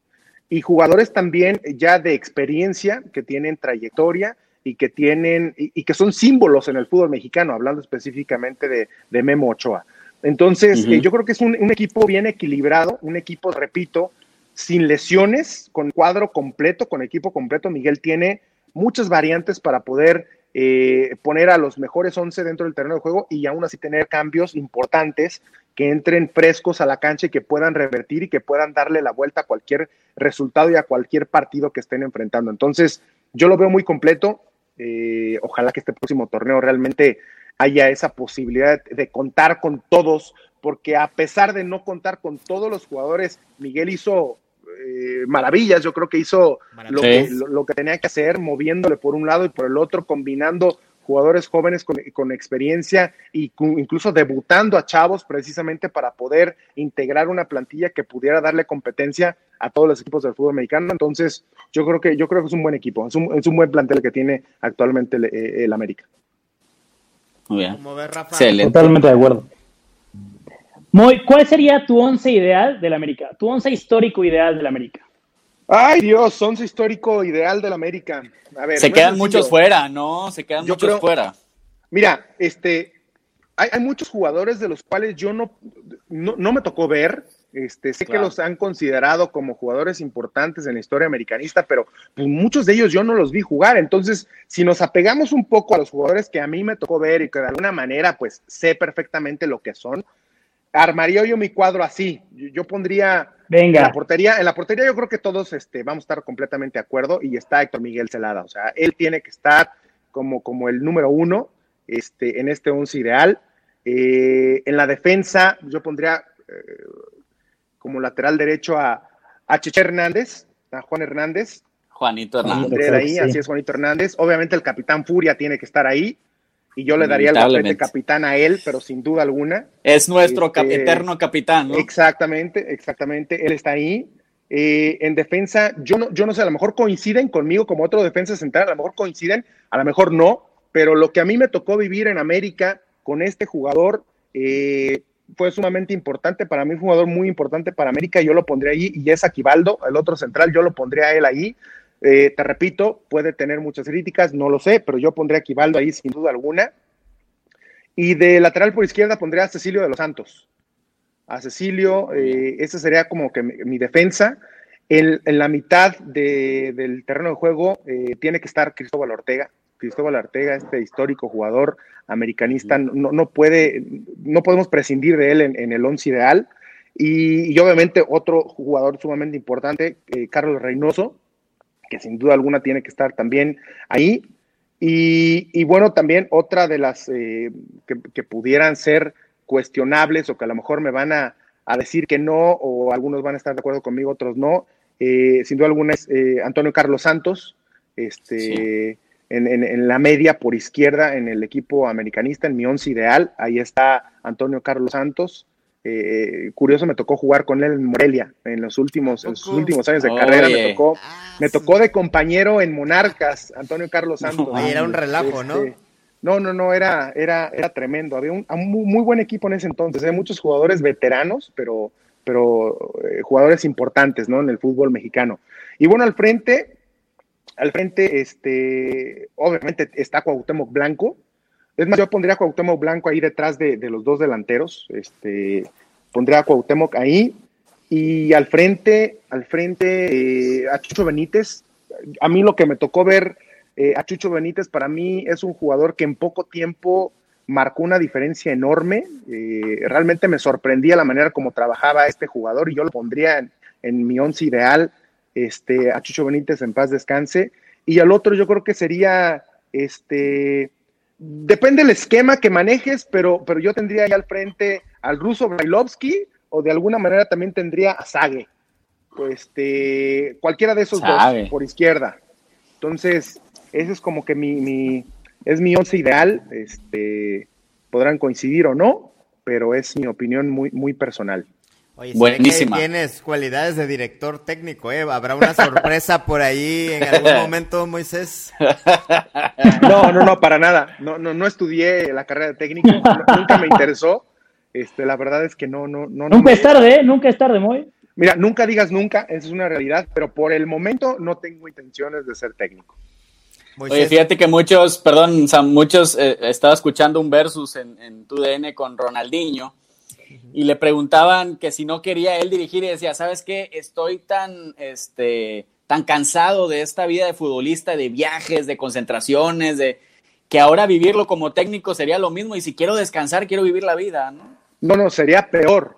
y jugadores también ya de experiencia, que tienen trayectoria y que tienen y, que son símbolos en el fútbol mexicano, hablando específicamente de, Memo Ochoa. Entonces, eh, yo creo que es un, equipo bien equilibrado, un equipo, repito, sin lesiones, con cuadro completo, con equipo completo. Miguel tiene muchas variantes para poder eh, poner a los mejores 11 dentro del terreno de juego y aún así tener cambios importantes que entren frescos a la cancha y que puedan revertir y que puedan darle la vuelta a cualquier resultado y a cualquier partido que estén enfrentando. Entonces, yo lo veo muy completo. Eh, ojalá que este próximo torneo realmente haya esa posibilidad de contar con todos, porque a pesar de no contar con todos los jugadores, Miguel hizo eh, maravillas, yo creo que hizo lo que, lo que, tenía que hacer, moviéndole por un lado y por el otro, combinando jugadores jóvenes con, experiencia y incluso debutando a chavos precisamente para poder integrar una plantilla que pudiera darle competencia a todos los equipos del fútbol americano. Entonces, yo creo que yo creo que es un buen equipo, es un, es un buen plantel que tiene actualmente el, eh, América. Muy bien. Totalmente de acuerdo. Muy, ¿Cuál sería tu once ideal del América? Tu once histórico ideal del América. Ay Dios, once histórico ideal del América. Se quedan muchos fuera, ¿no? Se quedan muchos fuera. Mira, este, hay, muchos jugadores de los cuales yo no, no, me tocó ver. Este, sé que los han considerado como jugadores importantes en la historia americanista, pero pues, muchos de ellos yo no los vi jugar. Entonces, si nos apegamos un poco a los jugadores que a mí me tocó ver y que de alguna manera pues sé perfectamente lo que son, armaría yo mi cuadro así. Yo, pondría Venga. En la portería, en la portería yo creo que todos este, vamos a estar completamente de acuerdo y está Héctor Miguel Celada. O sea, él tiene que estar como, como el número uno este, en este once ideal. Eh, en la defensa, yo pondría eh, como lateral derecho a, a Cheche Hernández, a Juan Hernández. Juanito Hernández. Ahí, Así es, Juanito Hernández. Obviamente el capitán Furia tiene que estar ahí y yo le daría el de capitán a él, pero sin duda alguna. Es nuestro este, eterno capitán, ¿no? Exactamente, exactamente, él está ahí. Eh, en defensa, yo no, yo no sé, a lo mejor coinciden conmigo como otro defensa central, a lo mejor coinciden, a lo mejor no, pero lo que a mí me tocó vivir en América con este jugador eh, fue sumamente importante para mí, un jugador muy importante para América, yo lo pondría ahí, y es Aquivaldo, el otro central, yo lo pondría a él ahí. Eh, te repito, puede tener muchas críticas, no lo sé, pero yo pondría a Quivaldo ahí sin duda alguna. Y de lateral por izquierda pondría a Cecilio de los Santos. A Cecilio, eh, esa sería como que mi, defensa. En, la mitad del terreno de juego eh, tiene que estar Cristóbal Ortega. Cristóbal Ortega, este histórico jugador americanista, no, no puede, no podemos prescindir de él en, el once ideal. Y, obviamente otro jugador sumamente importante, Carlos Reynoso, que sin duda alguna tiene que estar también ahí. Y, bueno, también otra de las eh, que, pudieran ser cuestionables o que a lo mejor me van a, decir que no, o algunos van a estar de acuerdo conmigo, otros no. Eh, sin duda alguna es eh, Antonio Carlos Santos, este, en, en, en, la media por izquierda en el equipo americanista, en mi once ideal. Ahí está Antonio Carlos Santos. Eh, curioso, me tocó jugar con él en Morelia en los últimos, en sus últimos años de carrera. Me tocó, ah, me tocó de compañero en Monarcas, Antonio Carlos Santos. No, era un relajo, ¿no? Este, no, no, no, era, era, era tremendo. Había un, un muy, buen equipo en ese entonces. Hay muchos jugadores veteranos, pero, pero eh, jugadores importantes, ¿no? En el fútbol mexicano. Y bueno, al frente, al frente, este, obviamente está Cuauhtémoc Blanco. Es más, yo pondría a Cuauhtémoc Blanco ahí detrás de, de los dos delanteros. Este, pondría a Cuauhtémoc ahí. Y al frente, al frente, eh, a Chucho Benítez. A mí lo que me tocó ver eh, a Chucho Benítez para mí es un jugador que en poco tiempo marcó una diferencia enorme. Eh, realmente me sorprendía la manera como trabajaba este jugador y yo lo pondría en, en mi once ideal este, a Chucho Benítez en paz descanse. Y al otro yo creo que sería, este, depende del esquema que manejes, pero, pero yo tendría ahí al frente al ruso Brailovsky o de alguna manera también tendría a Sage. Este, cualquiera de esos Sabe. dos por izquierda. Entonces, ese es como que mi, mi es mi once ideal. Este, podrán coincidir o no, pero es mi opinión muy, muy personal. Oye, Buenísima. Que tienes cualidades de director técnico, ¿eh? ¿Habrá una sorpresa por ahí en algún momento, Moisés? No, no, no, para nada. No, no, no estudié la carrera de técnico, nunca me interesó. Este, la verdad es que no, no, no. Nunca no es tarde, ¿eh? Nunca es tarde, Moy. Mira, nunca digas nunca, esa es una realidad, pero por el momento no tengo intenciones de ser técnico. Moisés. Oye, fíjate que muchos, perdón, Sam, muchos, eh, estaba escuchando un versus en, en tu DN con Ronaldinho y le preguntaban que si no quería él dirigir y decía, ¿sabes qué? Estoy tan, este, tan cansado de esta vida de futbolista, de viajes, de concentraciones, de que ahora vivirlo como técnico sería lo mismo y si quiero descansar, quiero vivir la vida, ¿no? No, no, sería peor,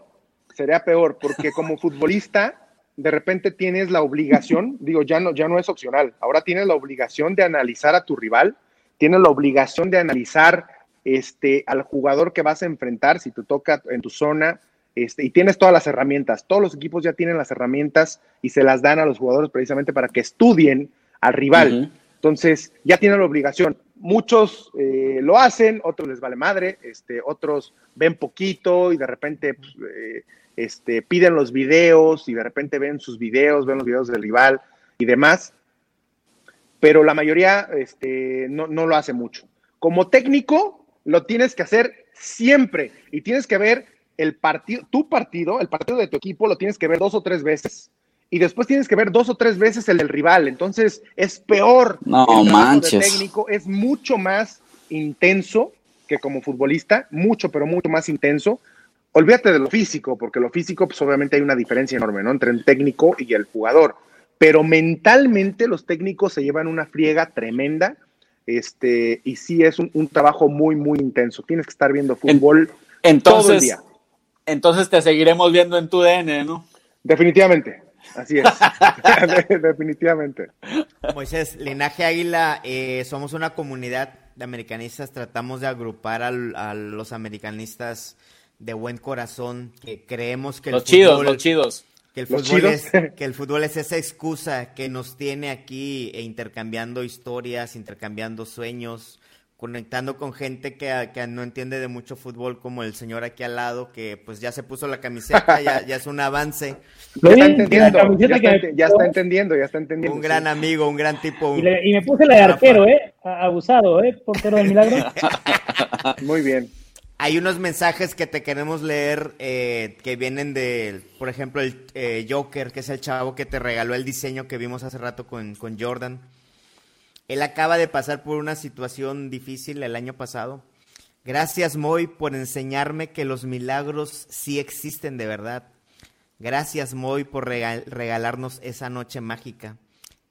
sería peor, porque como futbolista de repente tienes la obligación, digo, ya no, ya no es opcional, ahora tienes la obligación de analizar a tu rival, tienes la obligación de analizar este, al jugador que vas a enfrentar, si te toca en tu zona, este, y tienes todas las herramientas. Todos los equipos ya tienen las herramientas y se las dan a los jugadores precisamente para que estudien al rival. Uh -huh. Entonces, ya tienen la obligación. Muchos eh, lo hacen, otros les vale madre, este, otros ven poquito y de repente pues, eh, este, piden los videos y de repente ven sus videos, ven los videos del rival y demás. Pero la mayoría este, no, no lo hace mucho. Como técnico, lo tienes que hacer siempre y tienes que ver el partido, tu partido, el partido de tu equipo, lo tienes que ver dos o tres veces y después tienes que ver dos o tres veces el del rival. Entonces es peor. No el manches. Técnico es mucho más intenso que como futbolista, mucho, pero mucho más intenso. Olvídate de lo físico, porque lo físico, pues obviamente hay una diferencia enorme, ¿no? Entre el técnico y el jugador. Pero mentalmente los técnicos se llevan una friega tremenda. Este, y sí es un, un trabajo muy, muy intenso. Tienes que estar viendo fútbol entonces, todo el día. Entonces te seguiremos viendo en tu DN, ¿no? Definitivamente. Así es, definitivamente. Moisés, Linaje Águila, eh, somos una comunidad de americanistas, tratamos de agrupar al, a, los americanistas de buen corazón, que creemos que el los fútbol, chidos, los chidos. Que el, fútbol es, que el fútbol es esa excusa que nos tiene aquí e intercambiando historias, intercambiando sueños, conectando con gente que, que, no entiende de mucho fútbol, como el señor aquí al lado, que pues ya se puso la camiseta, ya, ya es un avance. Ya está, entendiendo, ya, está, ya está, entendiendo, ya está entendiendo. Un gran sí. amigo, un gran tipo. Un... Y, le, y, me puse la de arquero, ¿eh? Abusado, ¿eh? Portero del milagro. Muy bien. Hay unos mensajes que te queremos leer eh, que vienen de, por ejemplo, el eh, Joker, que es el chavo que te regaló el diseño que vimos hace rato con, Jordan. Él acaba de pasar por una situación difícil el año pasado. Gracias, Moy, por enseñarme que los milagros sí existen de verdad. Gracias, Moy, por regal regalarnos esa noche mágica.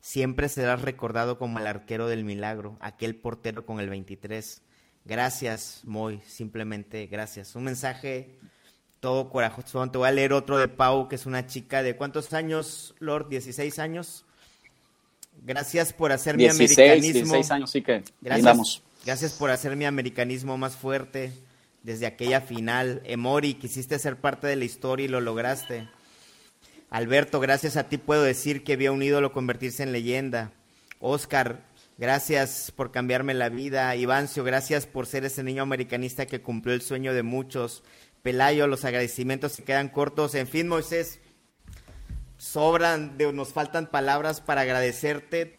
Siempre serás recordado como el arquero del milagro, aquel portero con el 23. Gracias, Moy, simplemente gracias. Un mensaje todo corajoso. Te voy a leer otro de Pau, que es una chica de ¿cuántos años, Lord? ¿16 años? Gracias por hacer 16, mi americanismo. 16 años, sí que gracias, gracias por hacer mi americanismo más fuerte desde aquella final. Emori, quisiste ser parte de la historia y lo lograste. Alberto, gracias a ti puedo decir que vio un ídolo convertirse en leyenda. Oscar, Gracias por cambiarme la vida. Ivancio, gracias por ser ese niño americanista que cumplió el sueño de muchos. Pelayo, los agradecimientos se quedan cortos. En fin, Moisés, sobran, nos faltan palabras para agradecerte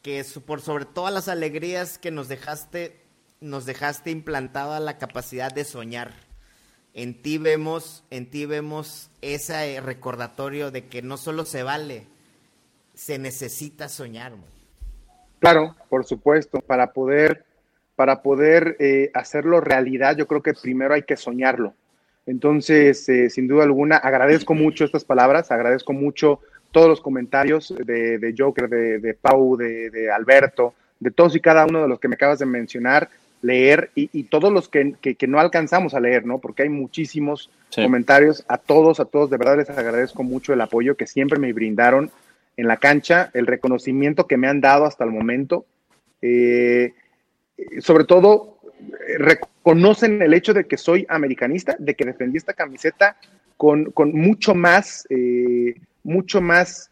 que por sobre todas las alegrías que nos dejaste, nos dejaste implantada la capacidad de soñar. En ti vemos, en ti vemos ese recordatorio de que no solo se vale, se necesita soñar. Claro, por supuesto, para poder, para poder eh, hacerlo realidad, yo creo que primero hay que soñarlo. Entonces, eh, sin duda alguna, agradezco mucho estas palabras, agradezco mucho todos los comentarios de, Joker, de, Pau, de, Alberto, de todos y cada uno de los que me acabas de mencionar, leer y, todos los que, no alcanzamos a leer, ¿no? Porque hay muchísimos comentarios. A todos, a todos, de verdad les agradezco mucho el apoyo que siempre me brindaron en la cancha, el reconocimiento que me han dado hasta el momento. Eh, sobre todo, reconocen el hecho de que soy americanista, de que defendí esta camiseta con, mucho más, eh, mucho más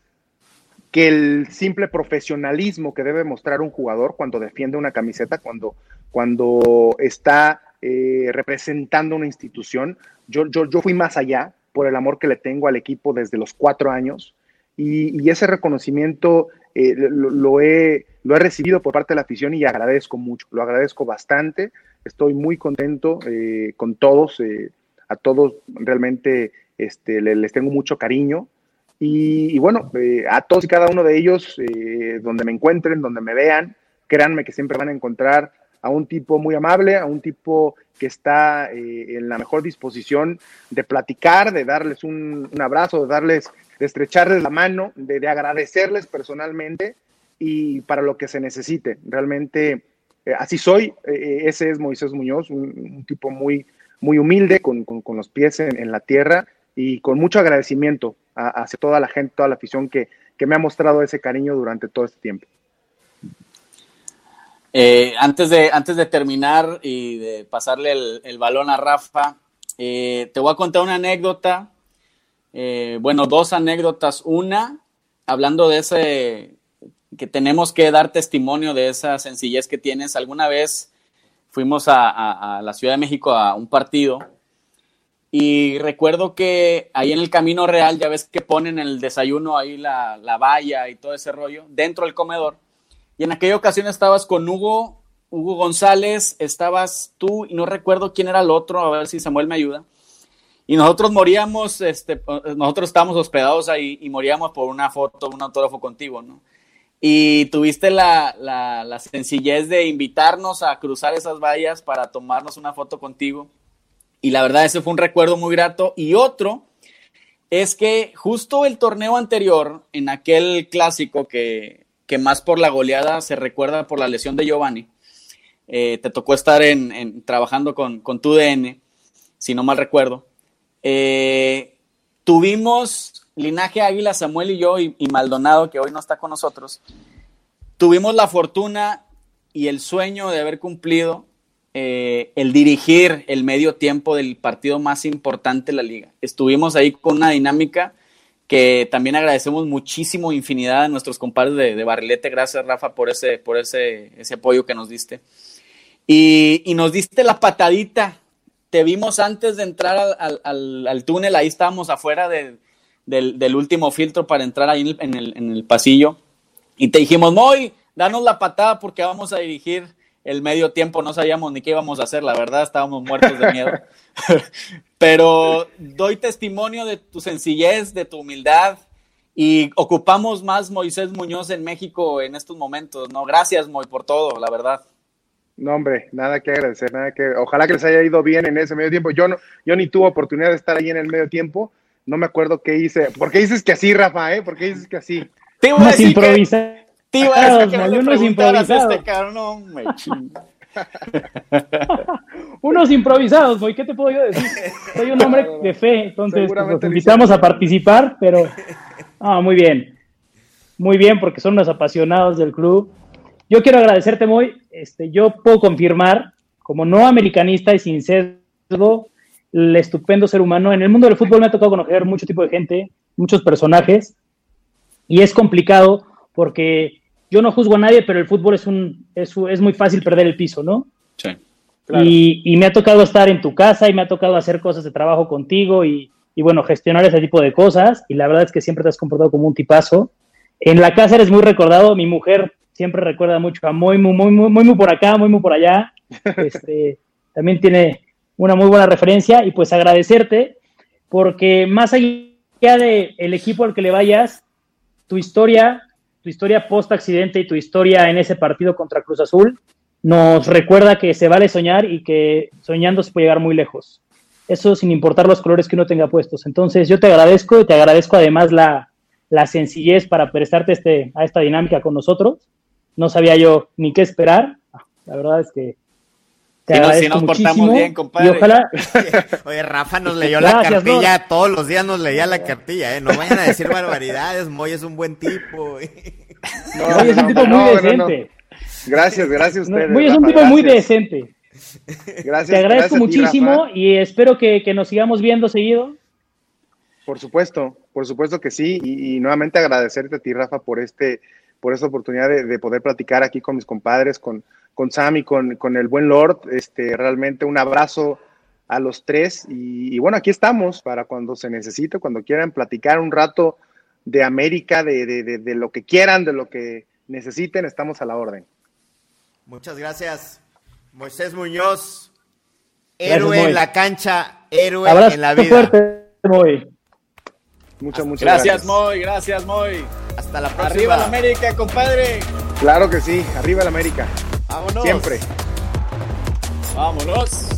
que el simple profesionalismo que debe mostrar un jugador cuando defiende una camiseta, cuando, cuando está eh, representando una institución. Yo, yo, yo fui más allá por el amor que le tengo al equipo desde los cuatro años y, ese reconocimiento eh, lo, he, lo he recibido por parte de la afición y agradezco mucho, lo agradezco bastante. Estoy muy contento eh, con todos, eh, a todos realmente este, les, tengo mucho cariño. Y, bueno, a todos y cada uno de ellos, donde me encuentren, donde me vean, créanme que siempre van a encontrar a un tipo muy amable, a un tipo que está en la mejor disposición de platicar, de darles un, un abrazo, de darles de estrecharles la mano, de, agradecerles personalmente y para lo que se necesite. Realmente eh, así soy, eh, ese es Moisés Muñoz, un, tipo muy, muy humilde, con, los pies en, la tierra y con mucho agradecimiento hacia toda la gente, toda la afición que, me ha mostrado ese cariño durante todo este tiempo. Eh, antes, de, antes de terminar y de pasarle el, balón a Rafa, te voy a contar una anécdota eh, bueno, dos anécdotas. Una, hablando de ese, que tenemos que dar testimonio de esa sencillez que tienes. Alguna vez fuimos a, la Ciudad de México a un partido y recuerdo que ahí en el Camino Real, ya ves que ponen el desayuno ahí la, la valla y todo ese rollo, dentro del comedor. Y en aquella ocasión estabas con Hugo, Hugo González, estabas tú y no recuerdo quién era el otro, a ver si Samuel me ayuda. Y nosotros moríamos, este, nosotros estábamos hospedados ahí y moríamos por una foto, un autógrafo contigo, ¿no? Y tuviste la, la, sencillez de invitarnos a cruzar esas vallas para tomarnos una foto contigo. Y la verdad, ese fue un recuerdo muy grato. Y otro es que justo el torneo anterior, en aquel clásico que, que más por la goleada se recuerda por la lesión de Giovanni, eh, te tocó estar en, en, trabajando con, con tu DN, si no mal recuerdo. Eh, tuvimos Linaje Águila, Samuel y yo, y, Maldonado, que hoy no está con nosotros, tuvimos la fortuna y el sueño de haber cumplido eh, el dirigir el medio tiempo del partido más importante de la liga. Estuvimos ahí con una dinámica que también agradecemos muchísimo, infinidad a nuestros compadres de, Barrilete. Gracias, Rafa, por ese, por ese, ese apoyo que nos diste. Y, y, nos diste la patadita te vimos antes de entrar al, túnel, ahí estábamos afuera del, último filtro para entrar ahí en el, pasillo. Y te dijimos, Moy, danos la patada porque vamos a dirigir el medio tiempo. No sabíamos ni qué íbamos a hacer, la verdad, estábamos muertos de miedo. Pero doy testimonio de tu sencillez, de tu humildad. Y ocupamos más Moisés Muñoz en México en estos momentos, ¿no? Gracias, Moy, por todo, la verdad. No, hombre, nada que agradecer, nada que. Ojalá que les haya ido bien en ese medio tiempo. Yo no, yo ni tuve oportunidad de estar ahí en el medio tiempo. No me acuerdo qué hice. ¿Por qué dices que así, Rafa? ¿Eh? ¿Por qué dices que así? Te iba a decir improvisados. Te iba a decir que no unos improvisados. Este cabrón, me unos improvisados, ¿qué te puedo yo decir? Soy un hombre de fe, entonces pues, los invitamos a participar, pero ah, muy bien, muy bien, porque son los apasionados del club yo quiero agradecerte, muy. Este, yo puedo confirmar, como no americanista y sin sesgo, el estupendo ser humano. En el mundo del fútbol me ha tocado conocer mucho tipo de gente, muchos personajes, y es complicado porque yo no juzgo a nadie, pero el fútbol es, un, es, es muy fácil perder el piso, ¿no? Sí. Y, y, me ha tocado estar en tu casa y me ha tocado hacer cosas de trabajo contigo y, y, bueno, gestionar ese tipo de cosas. Y la verdad es que siempre te has comportado como un tipazo. En la casa eres muy recordado. Mi mujer siempre recuerda mucho a muy, muy, muy, muy, muy, por acá, muy, muy por allá. Este, también tiene una muy buena referencia y pues agradecerte porque más allá del el equipo al que le vayas, tu historia, tu historia post accidente y tu historia en ese partido contra Cruz Azul nos recuerda que se vale soñar y que soñando se puede llegar muy lejos. Eso sin importar los colores que uno tenga puestos. Entonces yo te agradezco y te agradezco además la, la sencillez para prestarte este, a esta dinámica con nosotros. No sabía yo ni qué esperar. La verdad es que te si, agradezco nos muchísimo. portamos bien, compadre. Y ojalá, Oye, Rafa nos leyó la Gracias, cartilla, todos los días nos leía la cartilla, ¿eh? No vayan a decir barbaridades, Moy es un buen tipo. No, Moy es un tipo no, muy no, no, no. decente. Gracias, gracias a ustedes. Moy es un tipo muy decente. Gracias, Te agradezco gracias a ti, muchísimo y espero que, que nos sigamos viendo seguido. Por supuesto, por supuesto que sí. Y, y nuevamente agradecerte a ti, Rafa, por este, por esta oportunidad de, de poder platicar aquí con mis compadres, con, con Sam y con, con el buen Lord. Este, realmente un abrazo a los tres. Y, y bueno, aquí estamos para cuando se necesite, cuando quieran platicar un rato de América, de, de, de, de lo que quieran, de lo que necesiten, estamos a la orden. Muchas gracias, Moisés Muñoz. Héroe en la cancha, héroe Abrazo en la vida. fuerte. Muchas, muchas Gracias, gracias. Moy, gracias, Moy. Hasta la próxima. Arriba la América, compadre. Claro que sí, arriba el América. Vámonos. Siempre. Vámonos.